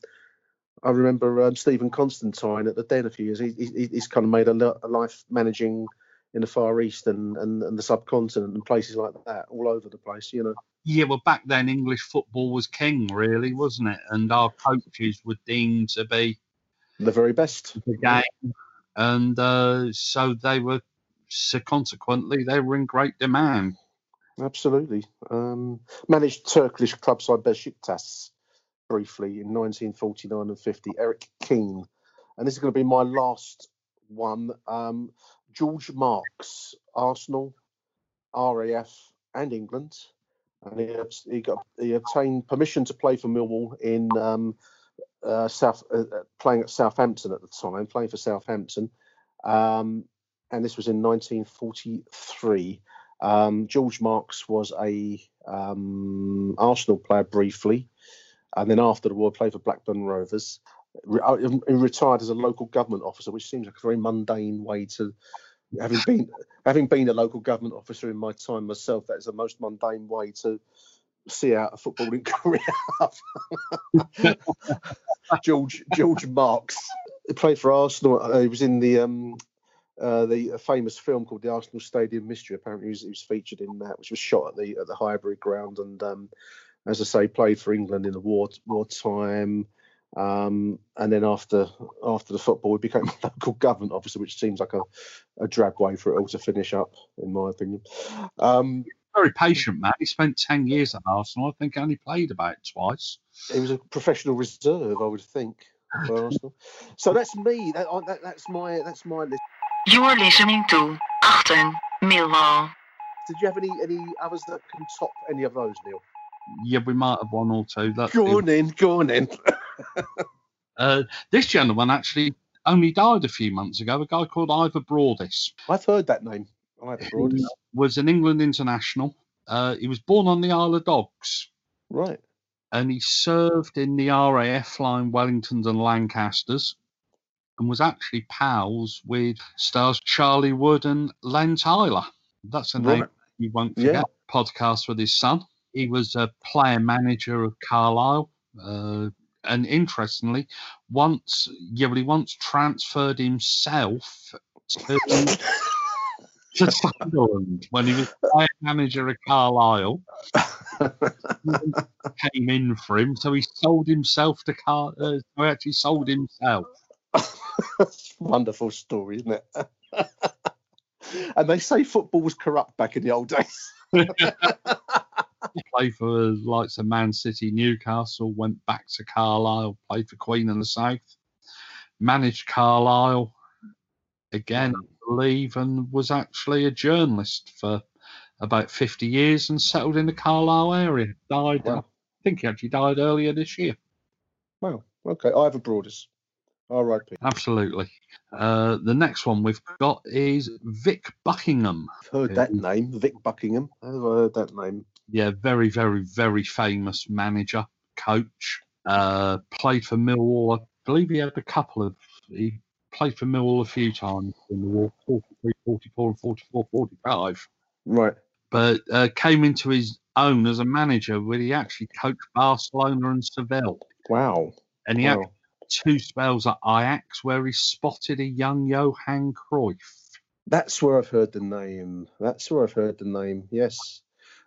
C: I remember um, Stephen Constantine at the Den a few years. He, he, he's kind of made a, a life managing in the Far East and, and, and the subcontinent and places like that, all over the place. You know.
D: Yeah, well, back then English football was king, really, wasn't it? And our coaches were deemed to be
C: The very best.
D: the game, and uh, so they were. So consequently, they were in great demand.
C: Absolutely. Um, managed Turkish club side Besiktas briefly in 1949 and 50. Eric Keen. And this is going to be my last one. Um, George Marks, Arsenal, RAF, and England. And he, he got he obtained permission to play for Millwall in um, uh, South, uh, uh, playing at Southampton at the time, playing for Southampton. Um, and this was in 1943. Um, George Marks was a um, Arsenal player briefly, and then after the war played for Blackburn Rovers. Re- uh, retired as a local government officer, which seems like a very mundane way to having been having been a local government officer in my time myself, that is the most mundane way to see out a footballing career. George George Marks he played for Arsenal. Uh, he was in the um, uh, the famous film called The Arsenal Stadium Mystery. Apparently, he was, he was, featured in that, which was shot at the at the Highbury ground. And um, as I say, played for England in the war wartime. Um, and then after after the football, he became local government officer, which seems like a, a drab way for it all to finish up, in my opinion. Um,
D: Very patient man. He spent ten years at Arsenal. I think he only played about twice.
C: He was a professional reserve, I would think. So that's me. That, that, that's my that's my list.
A: You are listening to Achtung Millwall.
C: Did you have any any others that can top any of those, Neil?
D: Yeah, we might have one or two.
C: That go on in, go on in.
D: uh, this gentleman actually only died a few months ago. A guy called Ivor Broadis.
C: I've heard that name. Ivor Broadis
D: was an England international. Uh, he was born on the Isle of Dogs.
C: Right
D: and he served in the RAF flying Wellingtons and Lancasters and was actually pals with stars Charlie Wood and Len Tyler. That's a name right. you won't forget. Yeah. Podcast with his son. He was a player manager of Carlisle. Uh, and interestingly, once yeah, he once transferred himself to, to Sunderland when he was player manager of Carlisle. came in for him, so he sold himself to car. Uh, so he actually sold himself.
C: Wonderful story, isn't it? and they say football was corrupt back in the old days.
D: played for the likes of Man City, Newcastle, went back to Carlisle, played for Queen and the South, managed Carlisle again, I believe, and was actually a journalist for about 50 years and settled in the Carlisle area. Died, wow. I think he actually died earlier this year.
C: Wow. Okay. Ivor Broadis. R.I.P.
D: Absolutely. Uh, the next one we've got is Vic Buckingham.
C: I've heard that name, Vic Buckingham. I've heard that name.
D: Yeah, very, very, very famous manager, coach. Uh, played for Millwall. I believe he had a couple of. He played for Millwall a few times in the war 43, 44, and 44, 45.
C: Right
D: but uh, came into his own as a manager where he actually coached Barcelona and Seville.
C: Wow.
D: And he
C: wow.
D: had two spells at Ajax where he spotted a young Johan Cruyff.
C: That's where I've heard the name. That's where I've heard the name. Yes.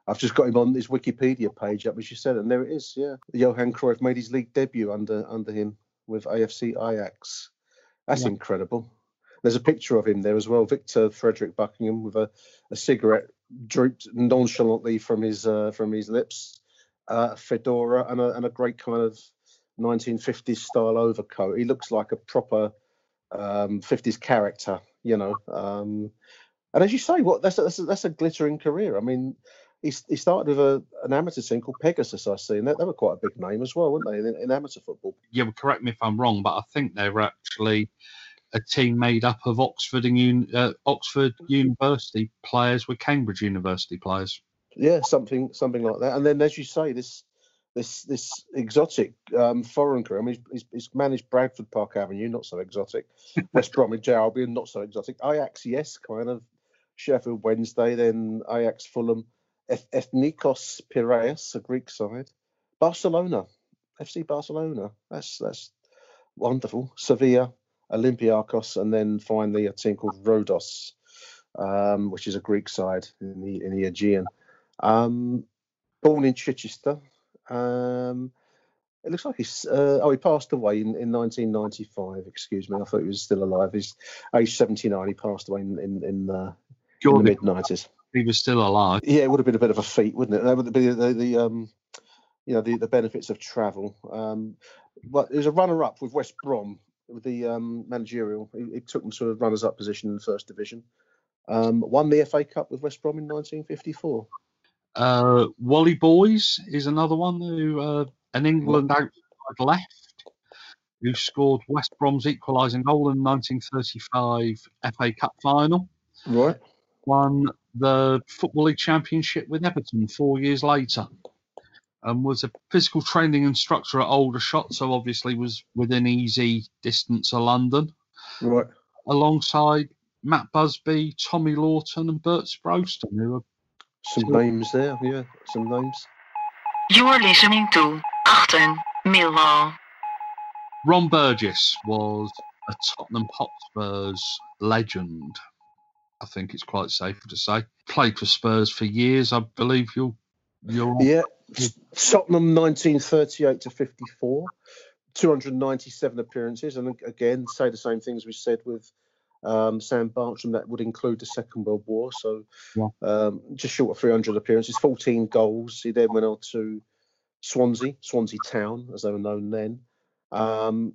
C: I've just got him on his Wikipedia page up, as you said, and there it is. Yeah, Johan Cruyff made his league debut under under him with AFC Ajax. That's yeah. incredible. There's a picture of him there as well, Victor Frederick Buckingham with a, a cigarette drooped nonchalantly from his uh, from his lips, uh, a fedora and a, and a great kind of 1950s style overcoat. He looks like a proper um, 50s character, you know. Um, and as you say, what that's a, that's a, that's a glittering career. I mean, he, he started with a, an amateur team called Pegasus, I see, and they, they were quite a big name as well, weren't they, in, in amateur football?
D: Yeah, well, correct me if I'm wrong, but I think they were actually a team made up of Oxford and uh, Oxford University players with Cambridge University players.
C: Yeah, something something like that. And then, as you say, this this this exotic um, foreign career. I mean, he's, he's, managed Bradford Park Avenue, not so exotic. West Bromwich Albion, not so exotic. Ajax, yes, kind of. Sheffield Wednesday, then Ajax Fulham, Ethnikos Piraeus, a Greek side. Barcelona, FC Barcelona. That's that's wonderful. Sevilla, Olympiacos, and then finally a team called Rhodos, um, which is a Greek side in the in the Aegean. Um, born in Chichester. Um, it looks like he's uh, oh he passed away in, in 1995. Excuse me, I thought he was still alive. He's age 79. He passed away in in, in, uh, in the mid 90s.
D: He was still alive.
C: Yeah, it would have been a bit of a feat, wouldn't it? That would be the, the um, you know the, the benefits of travel. Um, but it was a runner-up with West Brom with the um, managerial. He, he, took them to a runners up position in the first division. Um, won the FA Cup with West Brom in 1954.
D: Uh, Wally Boyes is another one who uh, an England outside left who scored West Brom's equalising goal in 1935 FA Cup final.
C: Right.
D: Won the Football League Championship with Everton four years later and was a physical training instructor at Aldershot, so obviously was within easy distance of London.
C: Right.
D: Alongside Matt Busby, Tommy Lawton, and Bert Sproston, who are
C: some names there. Yeah, some names.
A: You are listening to Achtung Millwall.
D: Ron Burgess was a Tottenham Hotspurs legend. I think it's quite safe to say. Played for Spurs for years, I believe you'll. you're
C: yeah, Tottenham 1938 to 54, 297 appearances, and again, say the same things we said with um, Sam Bartram. That would include the Second World War, so yeah. um, just short of 300 appearances, 14 goals. He then went on to Swansea, Swansea Town, as they were known then. Um,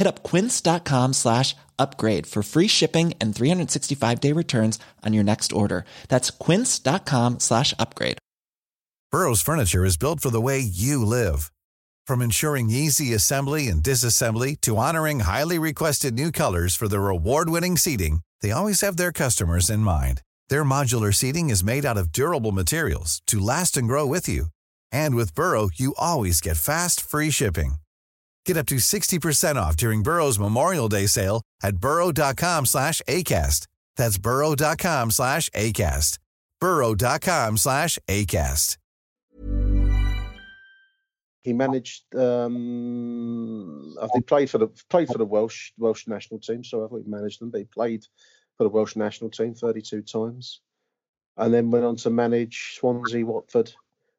E: Hit up quince.com slash upgrade for free shipping and 365 day returns on your next order. That's quince.com slash upgrade.
F: Burrow's furniture is built for the way you live. From ensuring easy assembly and disassembly to honoring highly requested new colors for their award-winning seating, they always have their customers in mind. Their modular seating is made out of durable materials to last and grow with you. And with Burrow, you always get fast, free shipping. Get up to 60% off during Burrow's Memorial Day sale at burrow.com slash ACAST. That's burrow.com slash ACAST. burrow.com slash ACAST.
C: He managed, um, I think, played for the played for the Welsh Welsh national team. So I thought he managed them, but he played for the Welsh national team 32 times, and then went on to manage Swansea, Watford,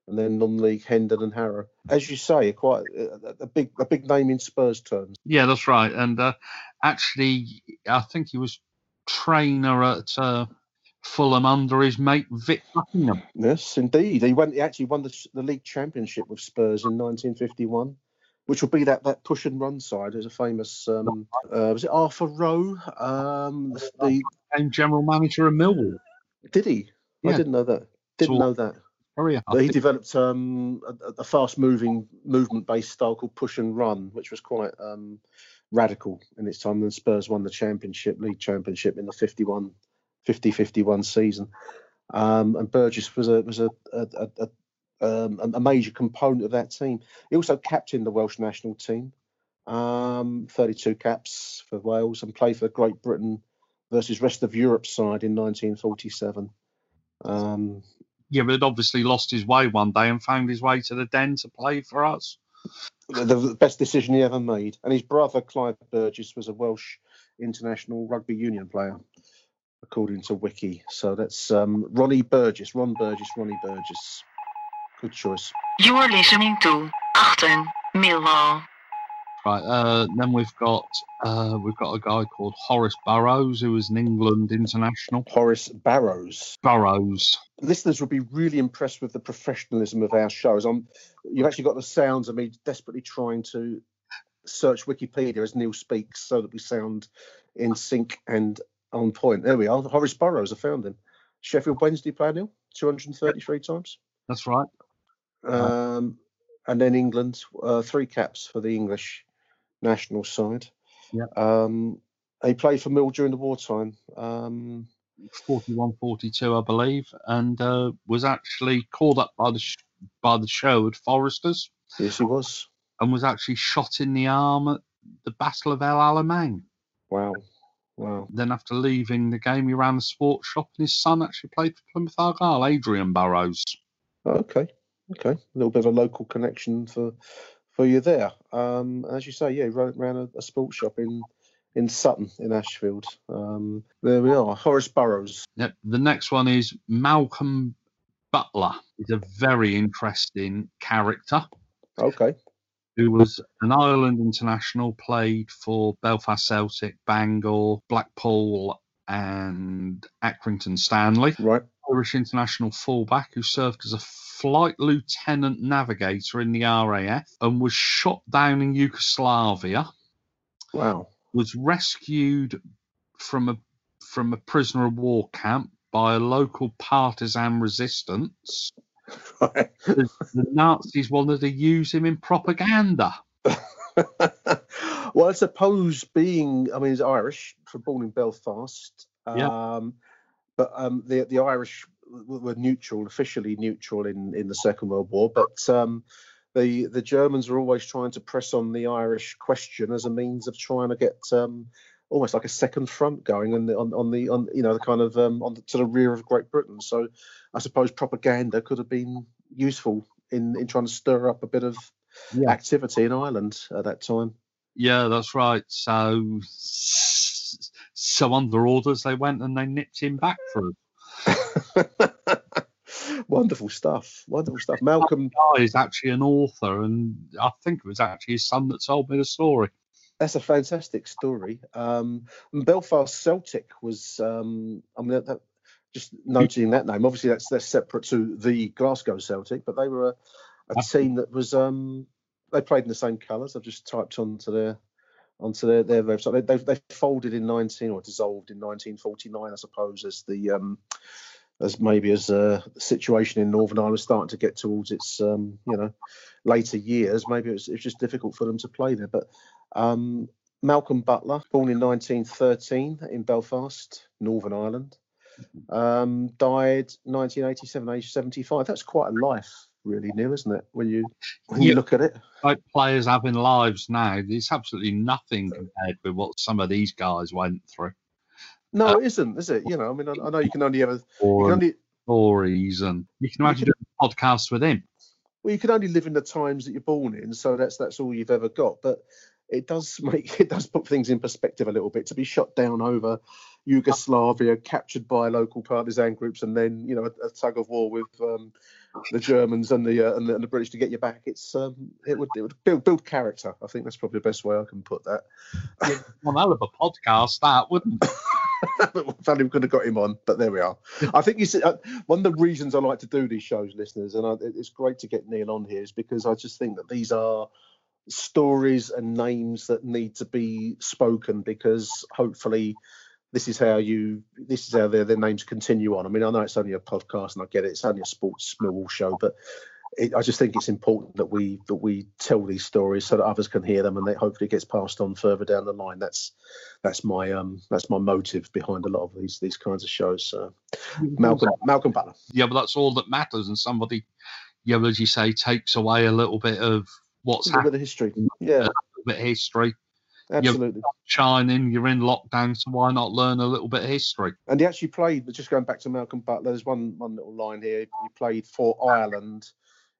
C: and then non-league Hendon and Harrow. As you say, quite a, a big a big name in Spurs terms.
D: Yeah, that's right. And uh, actually, I think he was trainer at uh, Fulham under his mate Vic Buckingham.
C: Yes, indeed. He went. He actually won the, the league championship with Spurs in 1951 which will be that, that push and run side. There's a famous um, uh, was it Arthur Rowe, um,
D: the general manager of Millwall.
C: Did he? Yeah. I didn't know that. Didn't so, know that. He developed um, a, a fast-moving, movement-based style called push and run, which was quite um, radical in its time. And Spurs won the championship, league championship, in the 51, 50-51 season. Um, and Burgess was a was a a, a, um, a, major component of that team. He also captained the Welsh national team, um, 32 caps for Wales, and played for Great Britain versus rest of Europe side in 1947. Um,
D: yeah, but obviously lost his way one day and found his way to the den to play for us.
C: The, the best decision he ever made. And his brother, Clive Burgess, was a Welsh international rugby union player, according to Wiki. So that's um, Ronnie Burgess, Ron Burgess, Ronnie Burgess. Good choice.
A: You are listening to Achtung Millwall.
D: Right. Uh, then we've got uh, we've got a guy called Horace Burrows, who was an England international.
C: Horace Barrows.
D: Burrows.
C: Listeners would be really impressed with the professionalism of our shows. I'm, you've actually got the sounds of me desperately trying to search Wikipedia as Neil speaks, so that we sound in sync and on point. There we are. Horace Burrows. I found him. Sheffield Wednesday player, Neil. 233 times.
D: That's right.
C: Um, and then England, uh, three caps for the English national side.
D: Yeah.
C: Um, he played for Mill during the wartime. Um,
D: 41 42, I believe, and uh, was actually called up by the sh- by the Sherwood Foresters.
C: Yes, he was.
D: And was actually shot in the arm at the Battle of El Alamein.
C: Wow. Wow.
D: Then after leaving the game, he ran the sports shop, and his son actually played for Plymouth Argyle, Adrian Burrows.
C: Okay. Okay. A little bit of a local connection for for you there. Um, as you say, yeah, ran, ran a, a sports shop in in Sutton in Ashfield. Um, there we are. Horace Burrows.
D: Yep. The next one is Malcolm Butler He's a very interesting character.
C: Okay.
D: Who was an Ireland international, played for Belfast Celtic, Bangor, Blackpool, and Accrington Stanley.
C: Right.
D: Irish international fullback who served as a flight lieutenant navigator in the RAF and was shot down in Yugoslavia.
C: Wow.
D: Was rescued from a from a prisoner of war camp by a local partisan resistance.
C: Right.
D: The, the Nazis wanted to use him in propaganda.
C: well, I suppose being, I mean, he's Irish, born in Belfast.
D: Yeah.
C: Um, but um, the the Irish were neutral, officially neutral in, in the Second World War. But um, the the Germans were always trying to press on the Irish question as a means of trying to get um, almost like a second front going on the on, on the on you know the kind of um, on the, to the rear of Great Britain. So I suppose propaganda could have been useful in in trying to stir up a bit of
D: Yeah.
C: activity in Ireland at that time.
D: Yeah, that's right. So, so under orders, they went and they nipped him back through.
C: Wonderful stuff. Wonderful stuff. Malcolm,
D: Guy is actually an author, and I think it was actually his son that told me the story.
C: that's a fantastic story. Um, Belfast Celtic was, um, I mean, that, that, just noting that name. Obviously, that's that's separate to the Glasgow Celtic, but they were a, a team that was. Um, they played in the same colours. I've just typed onto their onto their, their website. They, they, they folded in 19 or dissolved in 1949, I suppose, as the um, as maybe as uh, the situation in Northern Ireland starting to get towards its um, you know later years. Maybe it's it just difficult for them to play there. But um, Malcolm Butler, born in 1913 in Belfast, Northern Ireland, um, died 1987, age 75. That's quite a life, really, Neil, isn't it? When you when you look at it.
D: Like players having lives now, it's absolutely nothing compared with what some of these guys went through.
C: No,
D: Uh,
C: it isn't, is it? You know, I mean, I, I know you can only ever you can only
D: stories, and you can imagine doing podcasts with him.
C: well, you can only live in the times that you're born in, so that's that's all you've ever got. But it does make it does put things in perspective a little bit to be shot down over Yugoslavia, captured by local partisan groups, and then you know a, a tug of war with um, the Germans and the, uh, and the and the British to get you back. It's um, it would it would build build character. I think that's probably the best way I can put that.
D: One hell of a podcast, that wouldn't.
C: we could have got him on, but there we are. I think you see, uh, one of the reasons I like to do these shows, listeners, and I, it's great to get Neil on here, is because I just think that these are stories and names that need to be spoken because hopefully this is how you this is how their, their names continue on. I mean, I know it's only a podcast and I get it, it's only a sports Millwall show, but it, I just think it's important that we that we tell these stories so that others can hear them and that hopefully it gets passed on further down the line. That's that's my um that's my motive behind a lot of these these kinds of shows. So Malcolm Malcolm Butler.
D: Yeah, but that's all that matters. And somebody, yeah, as you say, takes away a little bit of what's
C: A little bit
D: happened,
C: of history. Yeah,
D: a little bit of history.
C: absolutely.
D: Shining, you're in lockdown, so why not learn a little bit of history?
C: And he actually played. Just going back to Malcolm Butler, there's one one little line here. He played for Ireland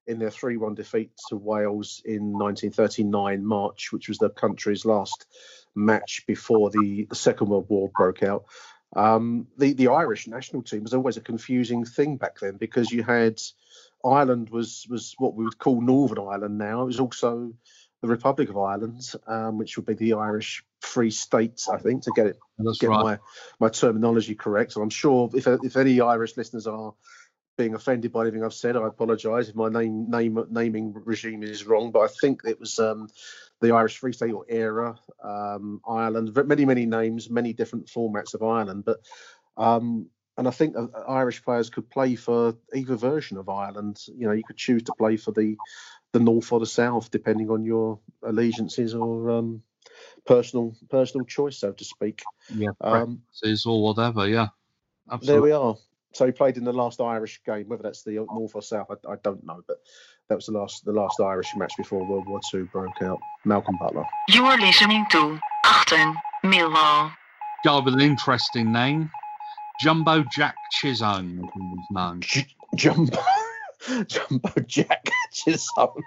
C: in their three-one defeat to Wales in 1939 March, which was the country's last match before the, Second World War broke out. Um, the the Irish national team was always a confusing thing back then because you had Ireland was was what we would call Northern Ireland now. It was also the Republic of Ireland, um, which would be the Irish Free State, I think, to get it get
D: right.
C: my my terminology correct. So I'm sure if if any Irish listeners are being offended by anything I've said, I apologise if my name name naming regime is wrong. But I think it was um, the Irish Free State or era, um, Ireland, many many names, many different formats of Ireland. But um, and I think uh, Irish players could play for either version of Ireland. You know, you could choose to play for the the north or the south, depending on your allegiances or um, personal personal choice, so to speak.
D: Yeah,
C: Um,
D: or whatever. Yeah,
C: there we are. So he played in the last Irish game, whether that's the North or South, I, I don't know, but that was the last the last Irish match before World War II broke out. Malcolm Butler.
A: You are listening to Achtung Millwall.
D: Guy with an interesting name, Jumbo Jack Chisholm, as he was known.
C: J- Jumbo Jumbo Jack Chisholm.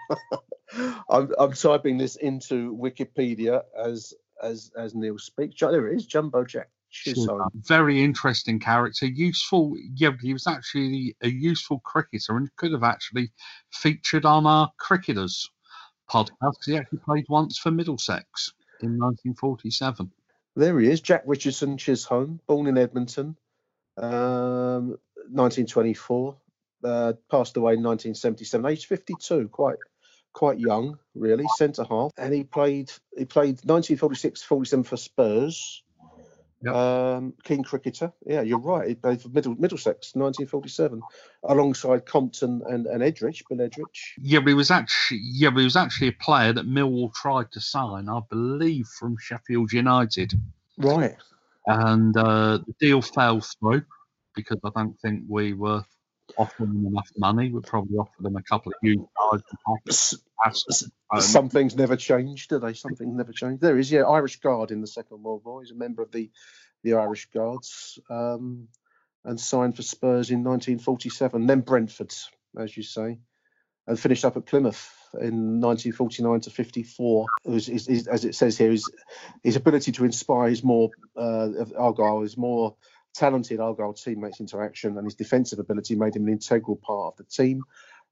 C: I'm, I'm typing this into Wikipedia as as as Neil speaks. There it is, Jumbo Jack Chisholm.
D: Very interesting character. Useful. Yeah, he was actually a useful cricketer and could have actually featured on our cricketers podcast because he actually played once for Middlesex in 1947.
C: There he is, Jack Richardson Chisholm, born in Edmonton, um, 1924, uh, passed away in 1977, age 52, quite quite young, really, centre half, and he played he played 1946-47 for Spurs. Yep. Um, keen cricketer. Yeah, you're right. Middle, Middlesex, 1947, alongside Compton and, and Edrich, Bill Edrich.
D: Yeah, but he was actually yeah, but he was actually a player that Millwall tried to sign, I believe, from Sheffield United.
C: Right.
D: And uh, the deal fell through because I don't think we were offering them enough money. We'd probably offer them a couple of huge cards.
C: Um, Some things never changed, do they? Something never changed. There is, yeah, Irish Guard in the Second World War. He's a member of the the Irish Guards um, and signed for Spurs in 1947. Then Brentford, as you say, and finished up at Plymouth in 1949 to 54. Was, is, is, as it says here, his, his ability to inspire is more uh, Argyle is more talented Argyle teammates into action, and his defensive ability made him an integral part of the team.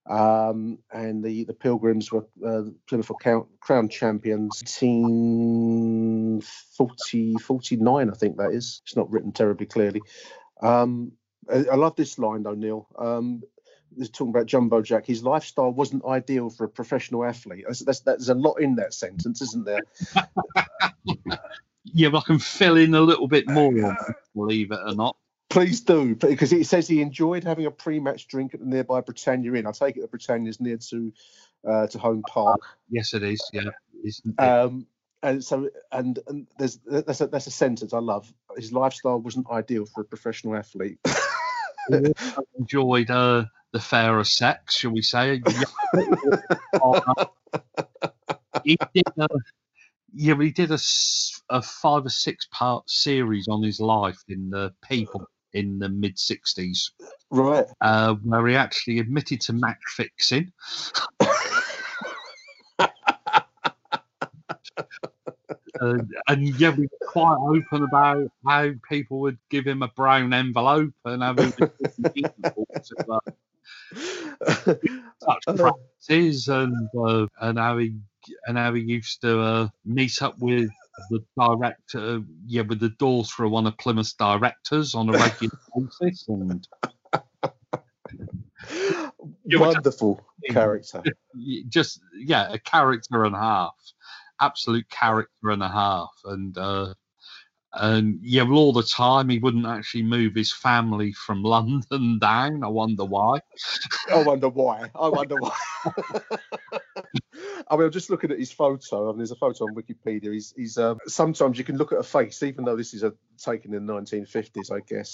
C: Um, and the, the Pilgrims were uh, Plymouth Crown, Crown champions 1940, 49, I think that is. It's not written terribly clearly. Um, I, I, love this line though, Neil. Um, talking about Jumbo Jack, his lifestyle wasn't ideal for a professional athlete. That's, that's, there's a lot in that sentence, isn't there?
D: yeah, but I can fill in a little bit more, believe it or not.
C: Please do, because it says he enjoyed having a pre-match drink at the nearby Britannia Inn. I take it the Britannia is near to uh, to Home Park.
D: Yes, it is. Yeah.
C: Um, and so, and, and there's that's a, that's a sentence I love. His lifestyle wasn't ideal for a professional athlete.
D: enjoyed uh, the fairer sex, shall we say? he did. Uh, yeah, but he did a, a five or six part series on his life in the People in the mid 60s.
C: Right.
D: Uh, where he actually admitted to match fixing. uh, and yeah, we were quite open about how people would give him a brown envelope and have him such practices and uh, and how he and how he used to uh, meet up with the director, yeah, with the doors for one of Plymouth's directors on a regular basis, and
C: wonderful just, character.
D: Just yeah, a character and a half, absolute character and a half, and uh, and yeah, well, all the time he wouldn't actually move his family from London down. I wonder why.
C: I wonder why. I wonder why. I mean, I'm just looking at his photo. I mean, there's a photo on Wikipedia. He's, he's um, sometimes you can look at a face, even though this is a, taken in the 1950s, I guess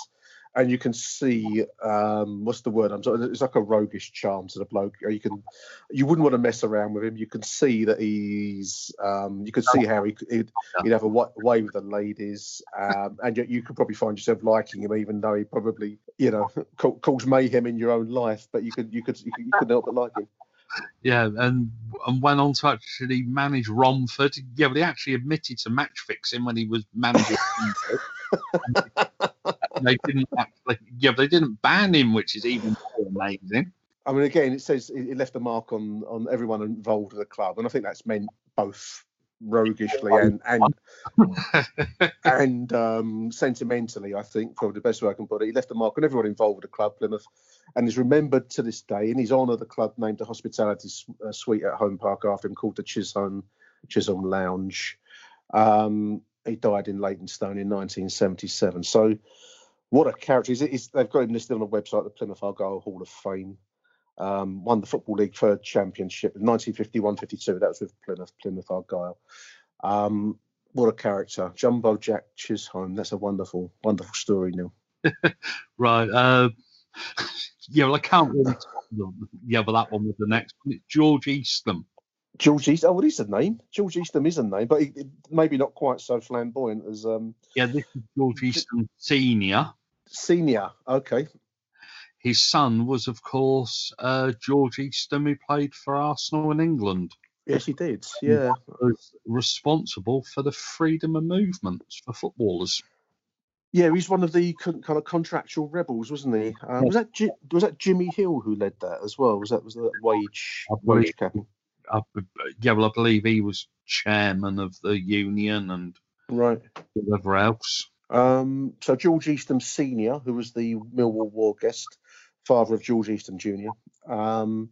C: and you can see um, what's the word? I'm sorry, it's like a roguish charm to the bloke. You can, you wouldn't want to mess around with him. You can see that he's, um, you can see how he, he'd, he'd have a way with the ladies, um, and yet you could probably find yourself liking him, even though he probably, you know, cause mayhem in your own life. But you could, you could, you, could, you couldn't help but like him.
D: Yeah, and and went on to actually manage Romford. Yeah, but he actually admitted to match fixing when he was managing. they didn't actually, yeah, they didn't ban him, which is even more amazing.
C: I mean, again, it says it left a mark on on everyone involved with the club, and I think that's meant both roguishly and and and um, sentimentally. I think probably the best way I can put it. He left a mark on everyone involved with the club, Plymouth, and is remembered to this day. In his honour, the club named a hospitality uh, suite at Home Park after him, called the Chisholm Chisholm Lounge. Um, he died in Leytonstone in 1977. So, what a character! He's, he's, they've got him listed on the website, the Plymouth Argyle Hall of Fame. Um, won the Football League third championship in 1951-52. That was with Plymouth, Plymouth Argyle. Um, what a character, Jumbo Jack Chisholm. That's a wonderful, wonderful story, Neil.
D: right. Uh, yeah, well, I can't really. Yeah, but that one was the next one. It's George Eastham.
C: George Eastham. Oh, well, he's a name. George Eastham is a name, but he, maybe not quite so flamboyant as. Um,
D: yeah, this is George Eastham Senior.
C: Senior. Okay.
D: His son was, of course, uh, George Eastham, who played for Arsenal in England.
C: Yes, he did. Yeah.
D: was responsible for the freedom of movements for footballers.
C: Yeah, he's one of the con- kind of contractual rebels, wasn't he? Uh, was that G- was that Jimmy Hill who led that as well? Was that was that wage wage?
D: I, yeah, well, I believe he was chairman of the union and
C: right
D: whatever else.
C: Um, so George Eastham Senior, who was the Millwall War guest, father of George Eastham Junior, um,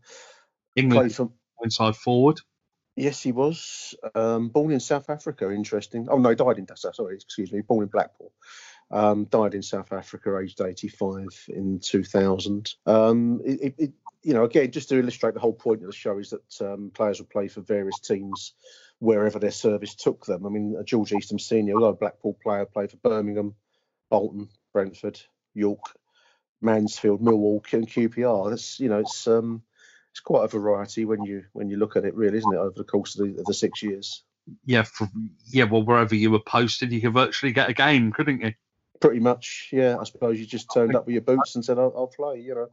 D: England for, inside forward.
C: Yes, he was. Um, born in South Africa. Interesting. Oh no, died in sorry, excuse me. Born in Blackpool. Um, died in South Africa, aged 85 in 2000. Um, it, it, you know, again, just to illustrate the whole point of the show is that um, players will play for various teams wherever their service took them. I mean, George Eastham Senior, although a Blackpool player, played for Birmingham, Bolton, Brentford, York, Mansfield, Millwall, and QPR. That's you know, it's um, it's quite a variety when you when you look at it, really, isn't it? Over the course of the, of the six years.
D: Yeah, for, yeah. Well, wherever you were posted, you could virtually get a game, couldn't you?
C: Pretty much, yeah. I suppose you just turned up with your boots and said, "I'll, I'll play," you know.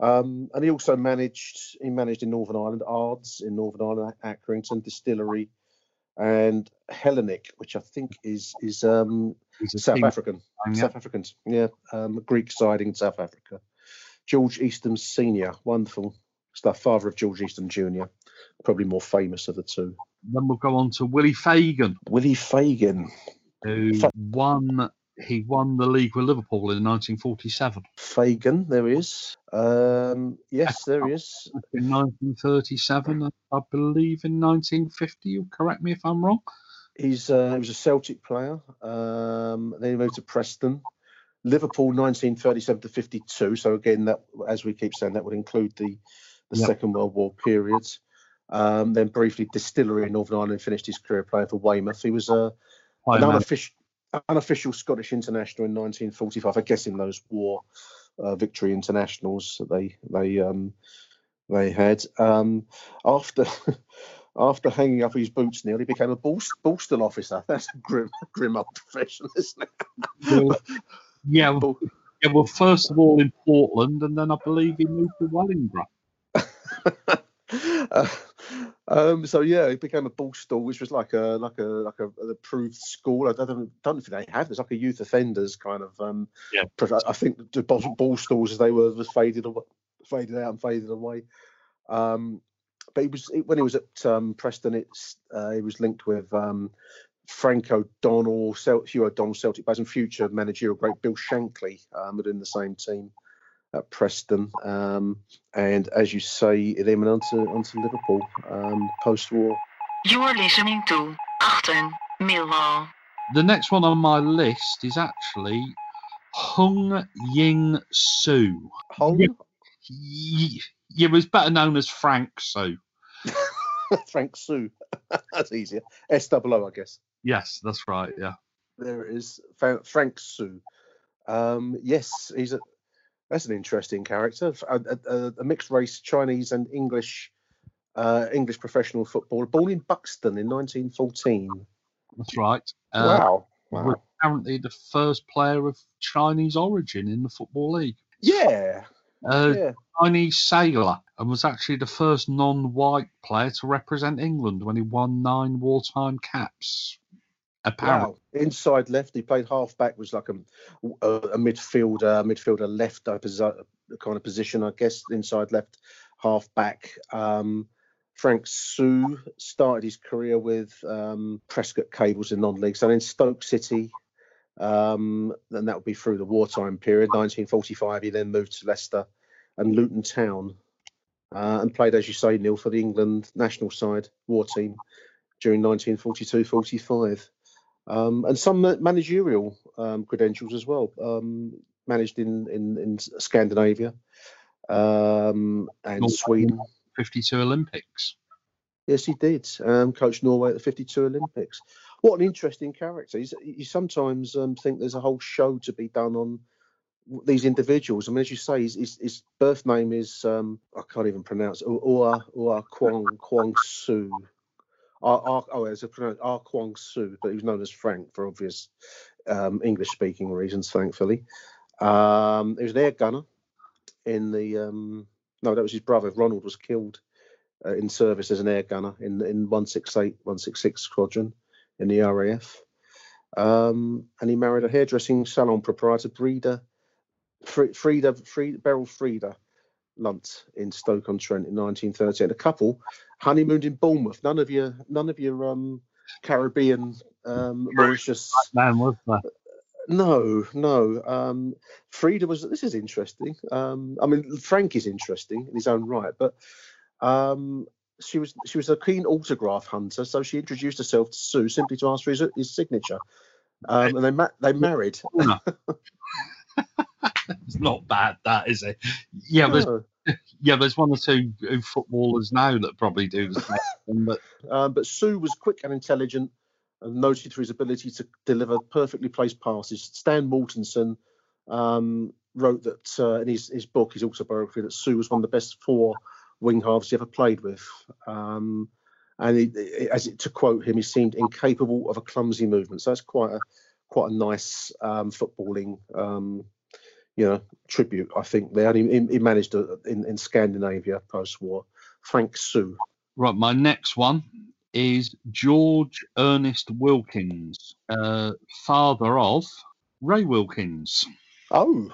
C: Um, and he also managed. He managed in Northern Ireland, Ards in Northern Ireland, Accrington Distillery, and Hellenic, which I think is is um, South African. Yeah. South Africans, yeah. Um, Greek side in South Africa. George Eastham Senior, wonderful stuff. Father of George Eastham Junior, probably more famous of the two.
D: Then we'll go on to Willie Fagan.
C: Willie Fagan,
D: who won he won the league with Liverpool in 1947.
C: Fagan, there he is. Um, yes, there he is.
D: In 1937, I believe in 1950. You correct me if I'm wrong.
C: He's uh, he was a Celtic player. Um, then he moved to Preston. Liverpool 1937 to 52. So again, that as we keep saying, that would include the the yep. Second World War periods. Um, then briefly Distillery in Northern Ireland finished his career playing for Weymouth. He was a an unofficial, unofficial Scottish international in 1945. I guess in those war uh, victory internationals that they they um, they had. Um, after after hanging up his boots, nearly became a Borstal officer. That's a grim grim old profession, isn't it?
D: well, yeah. Well, yeah. Well, first of all in Portland, and then I believe he moved to Wellingborough.
C: uh, um, so yeah, it became a Borstal, which was like a like a like a, an approved school. I don't, don't think they have. There's like a youth offenders kind of. Um,
D: yeah.
C: I think the Borstals as they were was faded away, faded out and faded away. Um, but he was when he was at um, Preston. It's uh, he was linked with um, Frank O'Donnell, Celt- Hugh O'Donnell, Celtic players, and future managerial great Bill Shankly um, within the same team at Preston. Um, and as you say, it went on to, onto Liverpool um, post war.
A: You are listening to Achtung Millwall.
D: The next one on my list is actually Hung Ying Soo.
C: Hung?
D: Yeah, yeah, was better known as Frank Soo.
C: Frank Soo. that's easier. S double O, I guess.
D: Yes, that's right. Yeah.
C: There it is. Frank Soo. Um, yes, he's a that's an interesting character. A, a, a mixed race Chinese and English uh, English professional footballer, born in Buxton in 1914.
D: That's right.
C: Uh, wow. wow.
D: Apparently, the first player of Chinese origin in the Football League.
C: Yeah.
D: Uh,
C: yeah.
D: Chinese sailor and was actually the first non white player to represent England when he won nine wartime caps Apparently. Wow.
C: Inside left, he played half back, was like a, a, a midfielder, midfielder left kind of position, I guess, inside left, half back. Um, Frank Soo started his career with um, Prescot Cables in non-league, so in Stoke City, um, and that would be through the wartime period. 1945, he then moved to Leicester and Luton Town, uh, and played, as you say, Neil, for the England national side war team during 1942-45 um, and some managerial um, credentials as well. Um, managed in in, in Scandinavia um, and Norway Sweden.
D: 52 Olympics.
C: Yes, he did. Um, coached Norway at the 52 Olympics. What an interesting character. He's, you sometimes um, think there's a whole show to be done on these individuals. I mean, as you say, his, his, his birth name is um, I can't even pronounce Ua Ua Kwong Kwong Su. Ar, oh, as a pronounced Ar Kwong Su, but he was known as Frank for obvious um, English speaking reasons, thankfully. Um, he was an air gunner in the. Um, no, that was his brother. Ronald was killed uh, in service as an air gunner in, in 168, 166 Squadron in the RAF. Um, and he married a hairdressing salon proprietor, Breda, Frida, Frida, Beryl Frida Lunt in Stoke-on-Trent in 1938. A couple honeymooned in Bournemouth. None of your, none of your um, Caribbean, um, Mauritius.
D: Man, was that?
C: No, no. Um, Frida was. This is interesting. Um, I mean, Frank is interesting in his own right, but um, she was she was a keen autograph hunter, so she introduced herself to Soo simply to ask for his, his signature, um, and they ma- they married.
D: it's not bad, that is it? Yeah, there's yeah, there's one or two footballers now that probably do the same. but
C: um, but Soo was quick and intelligent, and noted for his ability to deliver perfectly placed passes. Stan Mortensen um, wrote that uh, in his his book, his autobiography, that Soo was one of the best four wing halves he ever played with. Um, and he, as it, to quote him, he seemed incapable of a clumsy movement. So that's quite a quite a nice um, footballing, um, you know, tribute. I think there. He, he managed to, in, in Scandinavia post-war. Thanks, Soo.
D: Right, my next one is George Ernest Wilkins, uh, father of Ray Wilkins.
C: Oh,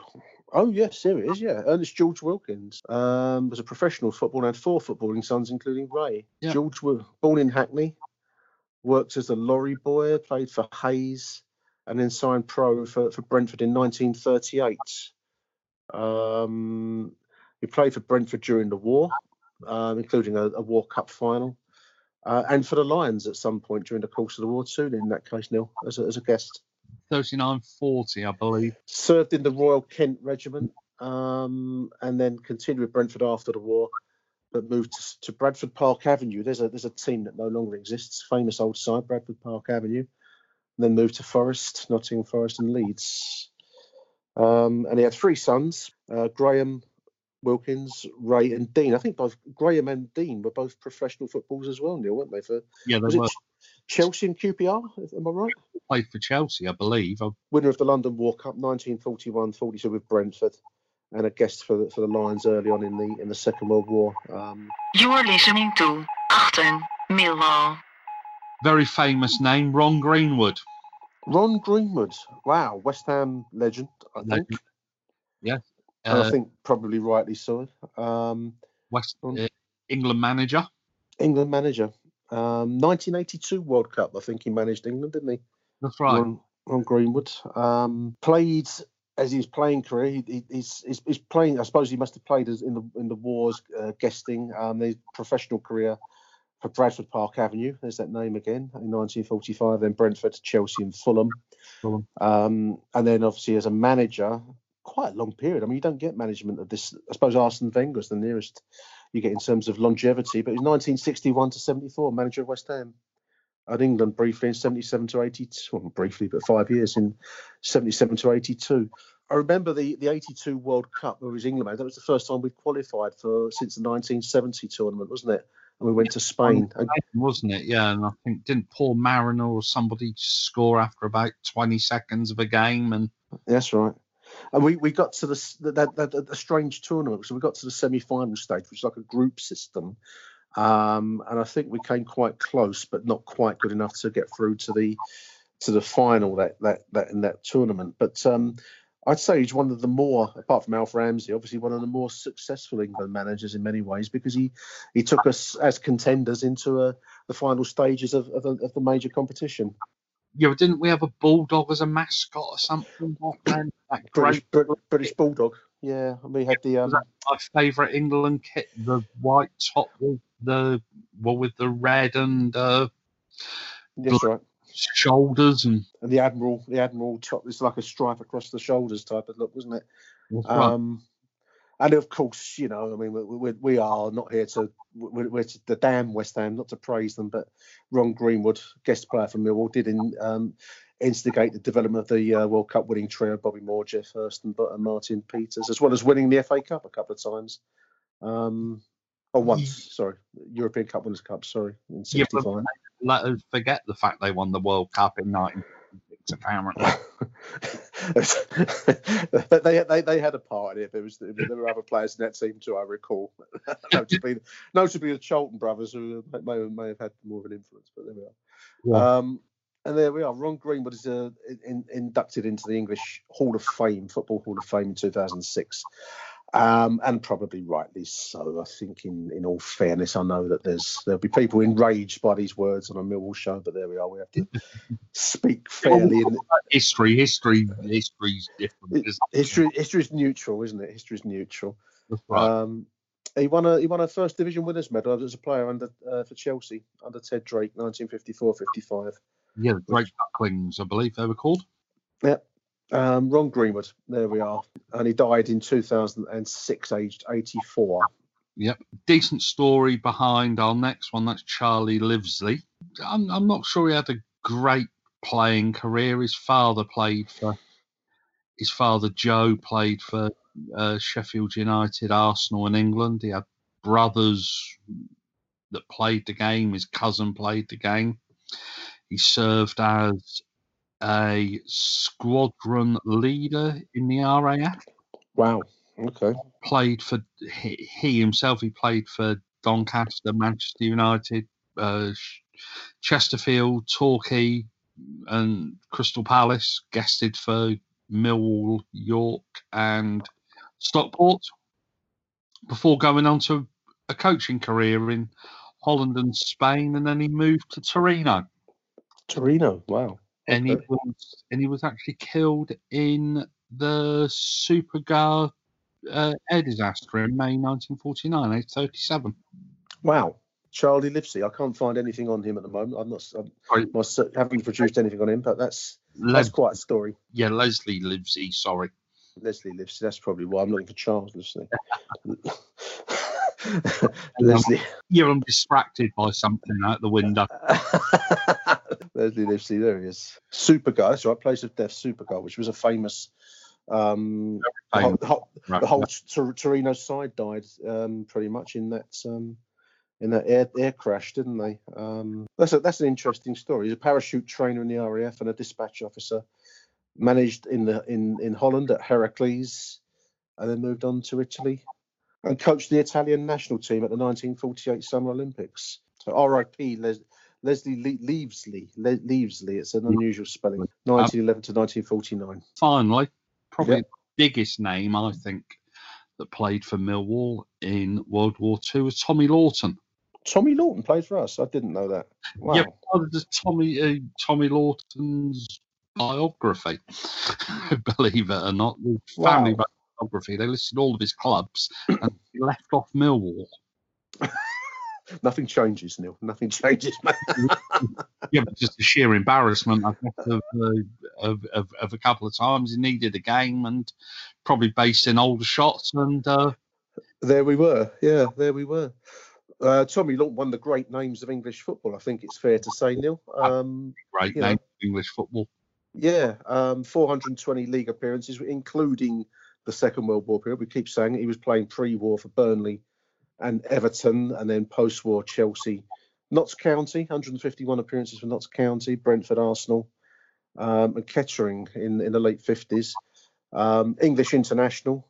C: Oh yes, there it is. Yeah, Ernest George Wilkins um, was a professional footballer and had four footballing sons, including Ray. Yeah. George was born in Hackney, worked as a lorry boy, played for Hayes, and then signed pro for, for Brentford in 1938. Um, he played for Brentford during the war, um, including a, a, War Cup final, uh, and for the Lions at some point during the course of the war too. In that case, Neil, as a, as a guest.
D: 3940, I believe.
C: Served in the Royal Kent Regiment um, and then continued with Brentford after the war, but moved to, to, Bradford Park Avenue. There's a there's a team that no longer exists, famous old side, Bradford Park Avenue. And then moved to Forest, Nottingham Forest, and Leeds. Um, and he had three sons: uh, Graham, Wilkins, Ray, and Dean. I think both Graham and Dean were both professional footballers as well, Neil, weren't they? For
D: yeah, they were.
C: Chelsea and QPR, am I right?
D: Played for Chelsea, I believe.
C: Winner of the London War Cup 1941-42 with Brentford, and a guest for the, for the Lions early on in the in the Second World War. Um,
A: you are listening to Achtung Millwall.
D: Very famous name, Ron Greenwood.
C: Ron Greenwood, wow, West Ham legend, I think.
D: Yeah,
C: uh, I think probably rightly so. Um,
D: West uh, England manager.
C: England manager. Um, 1982 World Cup, I think he managed England, didn't he?
D: That's right.
C: On, on Greenwood. Um, played as his playing career. He, he's, he's, he's, playing. I suppose he must have played as in the in the wars, uh, guesting. Um, his professional career for Bradford Park Avenue. There's that name again in 1945. Then Brentford, Chelsea, and Fulham. Fulham. Um, and then obviously as a manager, quite a long period. I mean, you don't get management of this. I suppose Arsene Wenger is the nearest you get in terms of longevity. But it was 1961 to 74, manager of West Ham. At England briefly in 77 to 82, well, briefly, but five years in 77 to 82. I remember the, the 82 World Cup where it was England. That was the first time we'd qualified for since the 1970 tournament, wasn't it? And we went to Spain.
D: Wasn't it? Yeah, and I think didn't Paul Mariner or somebody score after about 20 seconds of a game? And
C: that's right and we, we got to the that, that, that, strange tournament. So we got to the semi-final stage, which is like a group system, um, and I think we came quite close, but not quite good enough to get through to the to the final that that, that in that tournament. But um, I'd say he's one of the more, apart from Alf Ramsey, obviously one of the more successful England managers in many ways because he he took us as contenders into a, uh, the final stages of, of, of the major competition
D: yeah, didn't we have a bulldog as a mascot or something That
C: British, British, British bulldog. Yeah, we had the. Um...
D: my favourite England kit, the white top with the well with the red and uh,
C: That's right.
D: Shoulders and
C: and the admiral, the admiral top. It's like a stripe across the shoulders type of look, wasn't it? Um, and of course, you know, I mean, we, we, we are not here to we're, we're to the damn West Ham, not to praise them, but Ron Greenwood, guest player from Millwall, did in, um, instigate the development of the uh, World Cup winning trio: Bobby Moore, Geoff Hurst, and Martin Peters, as well as winning the FA Cup a couple of times. Um, oh, once, sorry, European Cup Winners' Cup, sorry, in '65. Yeah,
D: let us forget the fact they won the World Cup in 19 apparently.
C: they, they they had a part in it. There was there were other players in that team too. I recall, notably notably the Charlton brothers, who may may have had more of an influence. But there we are. Yeah. Um, And there we are. Ron Greenwood is uh, in, inducted into the English Hall of Fame, Football Hall of Fame in 2006. Um, and probably rightly so. I think, in, in all fairness, I know that there's there'll be people enraged by these words on a Millwall show, but there we are. We have to speak fairly. In,
D: history, history, history's different.
C: History, history's neutral, isn't it? History's neutral. Right. Um, he won a he won a first division winners medal as a player under uh, for Chelsea under Ted Drake, 1954-55.
D: Yeah, the Drake Ducklings, I believe they were called.
C: Yeah, um, Ron Greenwood, there we are. And he died in 2006, aged 84.
D: Yep. Decent story behind our next one. That's Charlie Livesley. I'm, I'm not sure he had a great playing career. His father played for, his father Joe played for uh, Sheffield United, Arsenal, and England. He had brothers that played the game. His cousin played the game. He served as a squadron leader in the RAF.
C: Wow. Okay.
D: Played for he, he himself. He played for Doncaster, Manchester United, uh, Chesterfield, Torquay, and Crystal Palace. Guested for Millwall, York, and Stockport. Before going on to a coaching career in Holland and Spain, and then he moved to Torino.
C: Torino, wow
D: and he was and he was actually killed in the Superga uh, air disaster in May 1949, age 37.
C: Wow. Charlie Livesey. I can't find anything on him at the moment. I'm not. I'm, I haven't produced anything on him, but that's that's quite a story.
D: Yeah, Leslie Livesey. Sorry,
C: Leslie Livesey. That's probably why I'm looking for Charles Livesey. Leslie.
D: Yeah, I'm distracted by something out the window.
C: Leslie Livesey, there he is. Superga, that's right, Place of Death, Superga, which was a famous. Um, the whole, the whole, right. the whole Torino side died um, pretty much in that um, in that air, air crash, didn't they? Um, that's a, that's an interesting story. He's a parachute trainer in the RAF and a dispatch officer. Managed in the in in Holland at Heracles, and then moved on to Italy and coached the Italian national team at the 1948 Summer Olympics. So R.I.P. Les- Leslie Le- Lievesley. Le- Lievesley. It's an unusual spelling. 1911 to 1949.
D: Finally, probably yep. the biggest name I think that played for Millwall in World War II was Tommy Lawton.
C: Tommy Lawton played for us. I didn't know that. Wow. Yeah,
D: Tommy uh, Tommy Lawton's biography. Believe it or not, the family wow biography, they listed all of his clubs and he left off Millwall.
C: Nothing changes, Neil. Nothing changes, man.
D: yeah, but just the sheer embarrassment of, uh, of, of, of, a couple of times. He needed a game and probably based in Aldershot. And uh,
C: there we were. Yeah, there we were. Uh, Tommy Lawton, one of the great names of English football. I think it's fair to say, Neil. Um,
D: great name know, of English football.
C: Yeah, um, 420 league appearances, including the Second World War period. We keep saying it. he was playing pre-war for Burnley and Everton, and then post-war Chelsea, Notts County, 151 appearances for Notts County, Brentford, Arsenal, um, and Kettering in in the late 50s. Um, English international.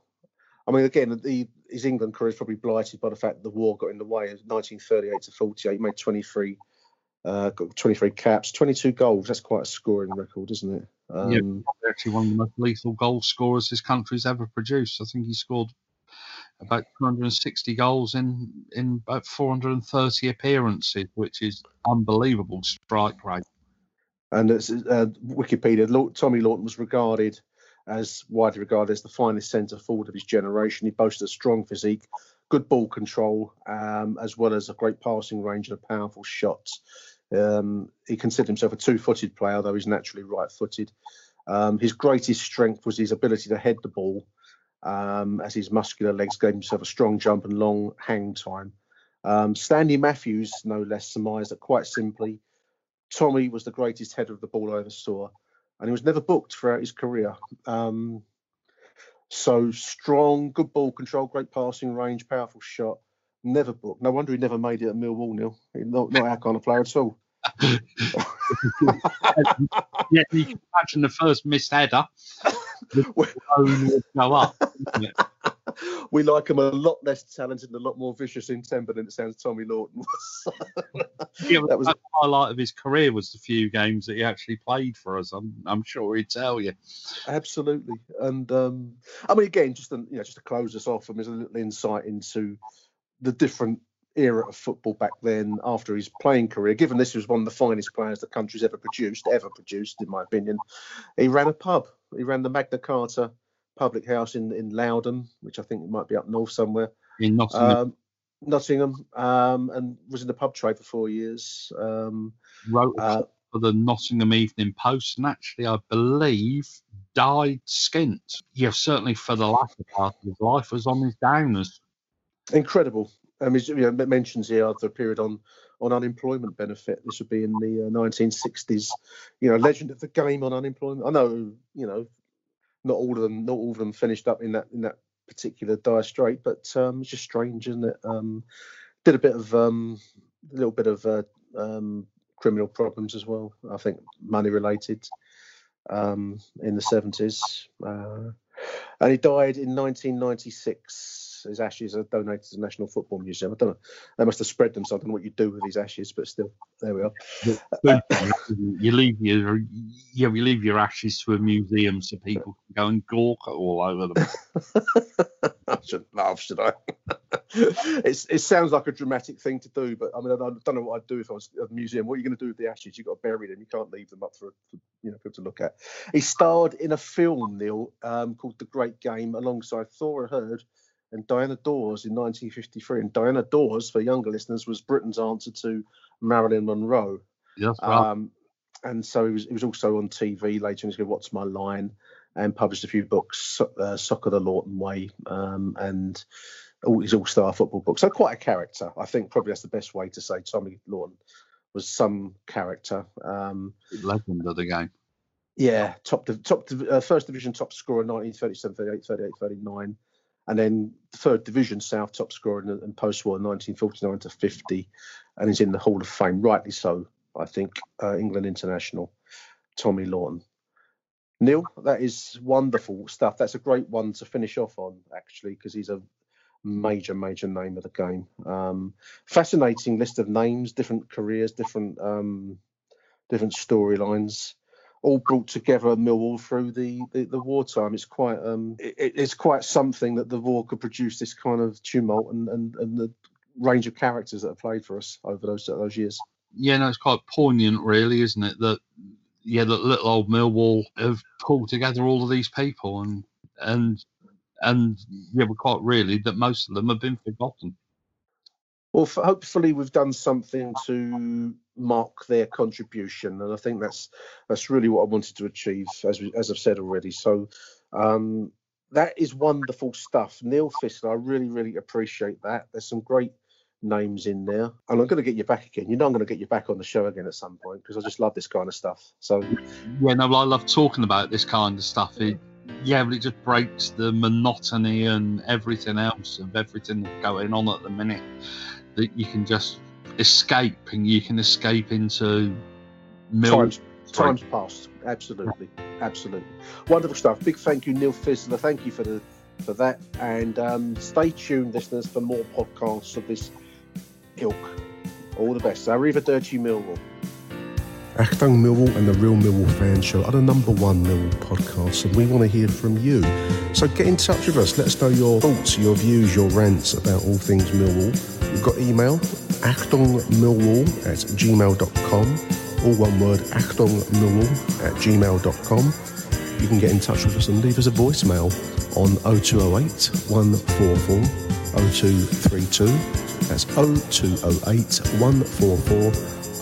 C: I mean, again, the, his England career is probably blighted by the fact that the war got in the way. of 1938 to 48, he made 23 uh, got 23 caps, 22 goals. That's quite a scoring record, isn't it?
D: Um, yeah, actually one of the most lethal goal scorers this country's ever produced. I think he scored about 260 goals in in about 430 appearances, which is unbelievable strike rate.
C: And it's, uh, Wikipedia, Tommy Lawton was regarded as widely regarded as the finest centre forward of his generation. He boasted a strong physique, good ball control, um, as well as a great passing range and a powerful shot. Um, he considered himself a two-footed player, though he's naturally right-footed. Um, his greatest strength was his ability to head the ball, um, as his muscular legs gave himself a strong jump and long hang time. Um, Stanley Matthews, no less, surmised that quite simply, Tommy was the greatest header of the ball I ever saw, and he was never booked throughout his career. Um, so strong, good ball control, great passing range, powerful shot. Never booked. No wonder he never made it at Millwall, Neil. Not, not our kind of player at all. yeah,
D: you can imagine the first missed header. Go up.
C: We like him a lot less talented and a lot more vicious in temper than it sounds Tommy Lawton was.
D: yeah, that was the highlight of his career was the few games that he actually played for us. I'm, I'm sure he'd tell you.
C: Absolutely, and um, I mean, again, just to, you know, just to close us off, I mean, there's a little insight into the different era of football back then after his playing career, given this was one of the finest players the country's ever produced, ever produced, in my opinion, he ran a pub. He ran the Magna Carta public house in, in Lowdham, which I think might be up north somewhere.
D: In Nottingham. Um,
C: Nottingham, um, and was in the pub trade for four years. Um,
D: Wrote uh, for the Nottingham Evening Post, and actually, I believe, died skint. Yeah, certainly for the latter part of his life, was on his downers.
C: Incredible, Mean, you know, mentions here after a period on on unemployment benefit. This would be in the uh, 1960s. You know, legend of the game on unemployment. I know, you know, not all of them, not all of them finished up in that in that particular dire strait, but um, it's just strange, isn't it? Um, did a bit of um, a little bit of uh, um, criminal problems as well. I think money related um, in the 70s, uh, and he died in 1996 his ashes are donated to the National Football Museum. I don't know. They must have spread them, so I don't know what you do with these ashes, but still, there we are.
D: you leave your yeah, you leave your ashes to a museum so people can go and gawk all over them.
C: I shouldn't laugh, should I? it's, it sounds like a dramatic thing to do, but I mean, I don't know what I'd do if I was at a museum. What are you going to do with the ashes? You've got to bury them. You can't leave them up for, for you know people to look at. He starred in a film, Neil, um, called The Great Game, alongside Thora Hird and Diana Dors in 1953. And Diana Dors, for younger listeners, was Britain's answer to Marilyn Monroe.
D: Yes. Um,
C: and so he was, he was also on TV later in his career, What's My Line, and published a few books, uh, Soccer the Lawton Way, um, and all his All Star football books. So quite a character. I think probably that's the best way to say Tommy Lawton was some character. Um,
D: Legend of the game.
C: Yeah, top top uh, first division top scorer 1937, 38, 38, 39 and then third division South top scorer in, in post-war 1949 to 50, and he's in the Hall of Fame, rightly so. I think uh, England international, Tommy Lawton. Neil, that is wonderful stuff. That's a great one to finish off on, actually, because he's a major, major name of the game. Um, fascinating list of names, different careers, different um, different storylines all brought together Millwall through the, the, the wartime. It's quite um, it, it's quite something that the war could produce this kind of tumult and, and, and the range of characters that have played for us over those those years.
D: Yeah, no, it's quite poignant, really, isn't it? That yeah, that little old Millwall have pulled together all of these people, and and and yeah, we're quite really that most of them have been forgotten.
C: Well, hopefully we've done something to mark their contribution, and I think that's that's really what I wanted to achieve, as we, as I've said already. So um, that is wonderful stuff, Neil Fissler. I really really appreciate that. There's some great names in there, and I'm going to get you back again. You know, I'm going to get you back on the show again at some point because I just love this kind of stuff. So
D: yeah, no, I love talking about this kind of stuff. It, yeah, but it just breaks the monotony and everything else of everything that's going on at the minute that you can just escape and you can escape into
C: mil- times, times past. Absolutely, absolutely, wonderful stuff. Big thank you, Neil Fissler. Thank you for the for that, and um, stay tuned, listeners, for more podcasts of this ilk. All the best. Arrivederci Millwall.
G: Achtung Millwall and the Real Millwall Fan Show are the number one Millwall podcast, and we want to hear from you. So get in touch with us. Let us know your thoughts, your views, your rants about all things Millwall. We've got email, achtungmillwall at gmail.com, all one word, achtungmillwall at gmail.com. You can get in touch with us and leave us a voicemail on 0208 144 0232. That's 0208 144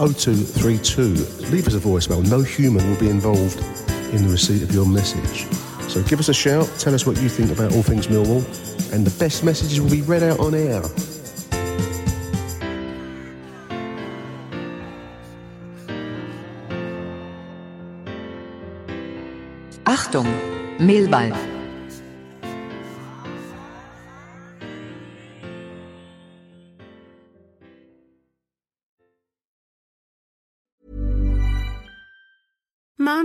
G: 0232. Leave us a voicemail. No human will be involved in the receipt of your message. So give us a shout, tell us what you think about all things Millwall, and the best messages will be read out on air.
H: Achtung, Mehlball.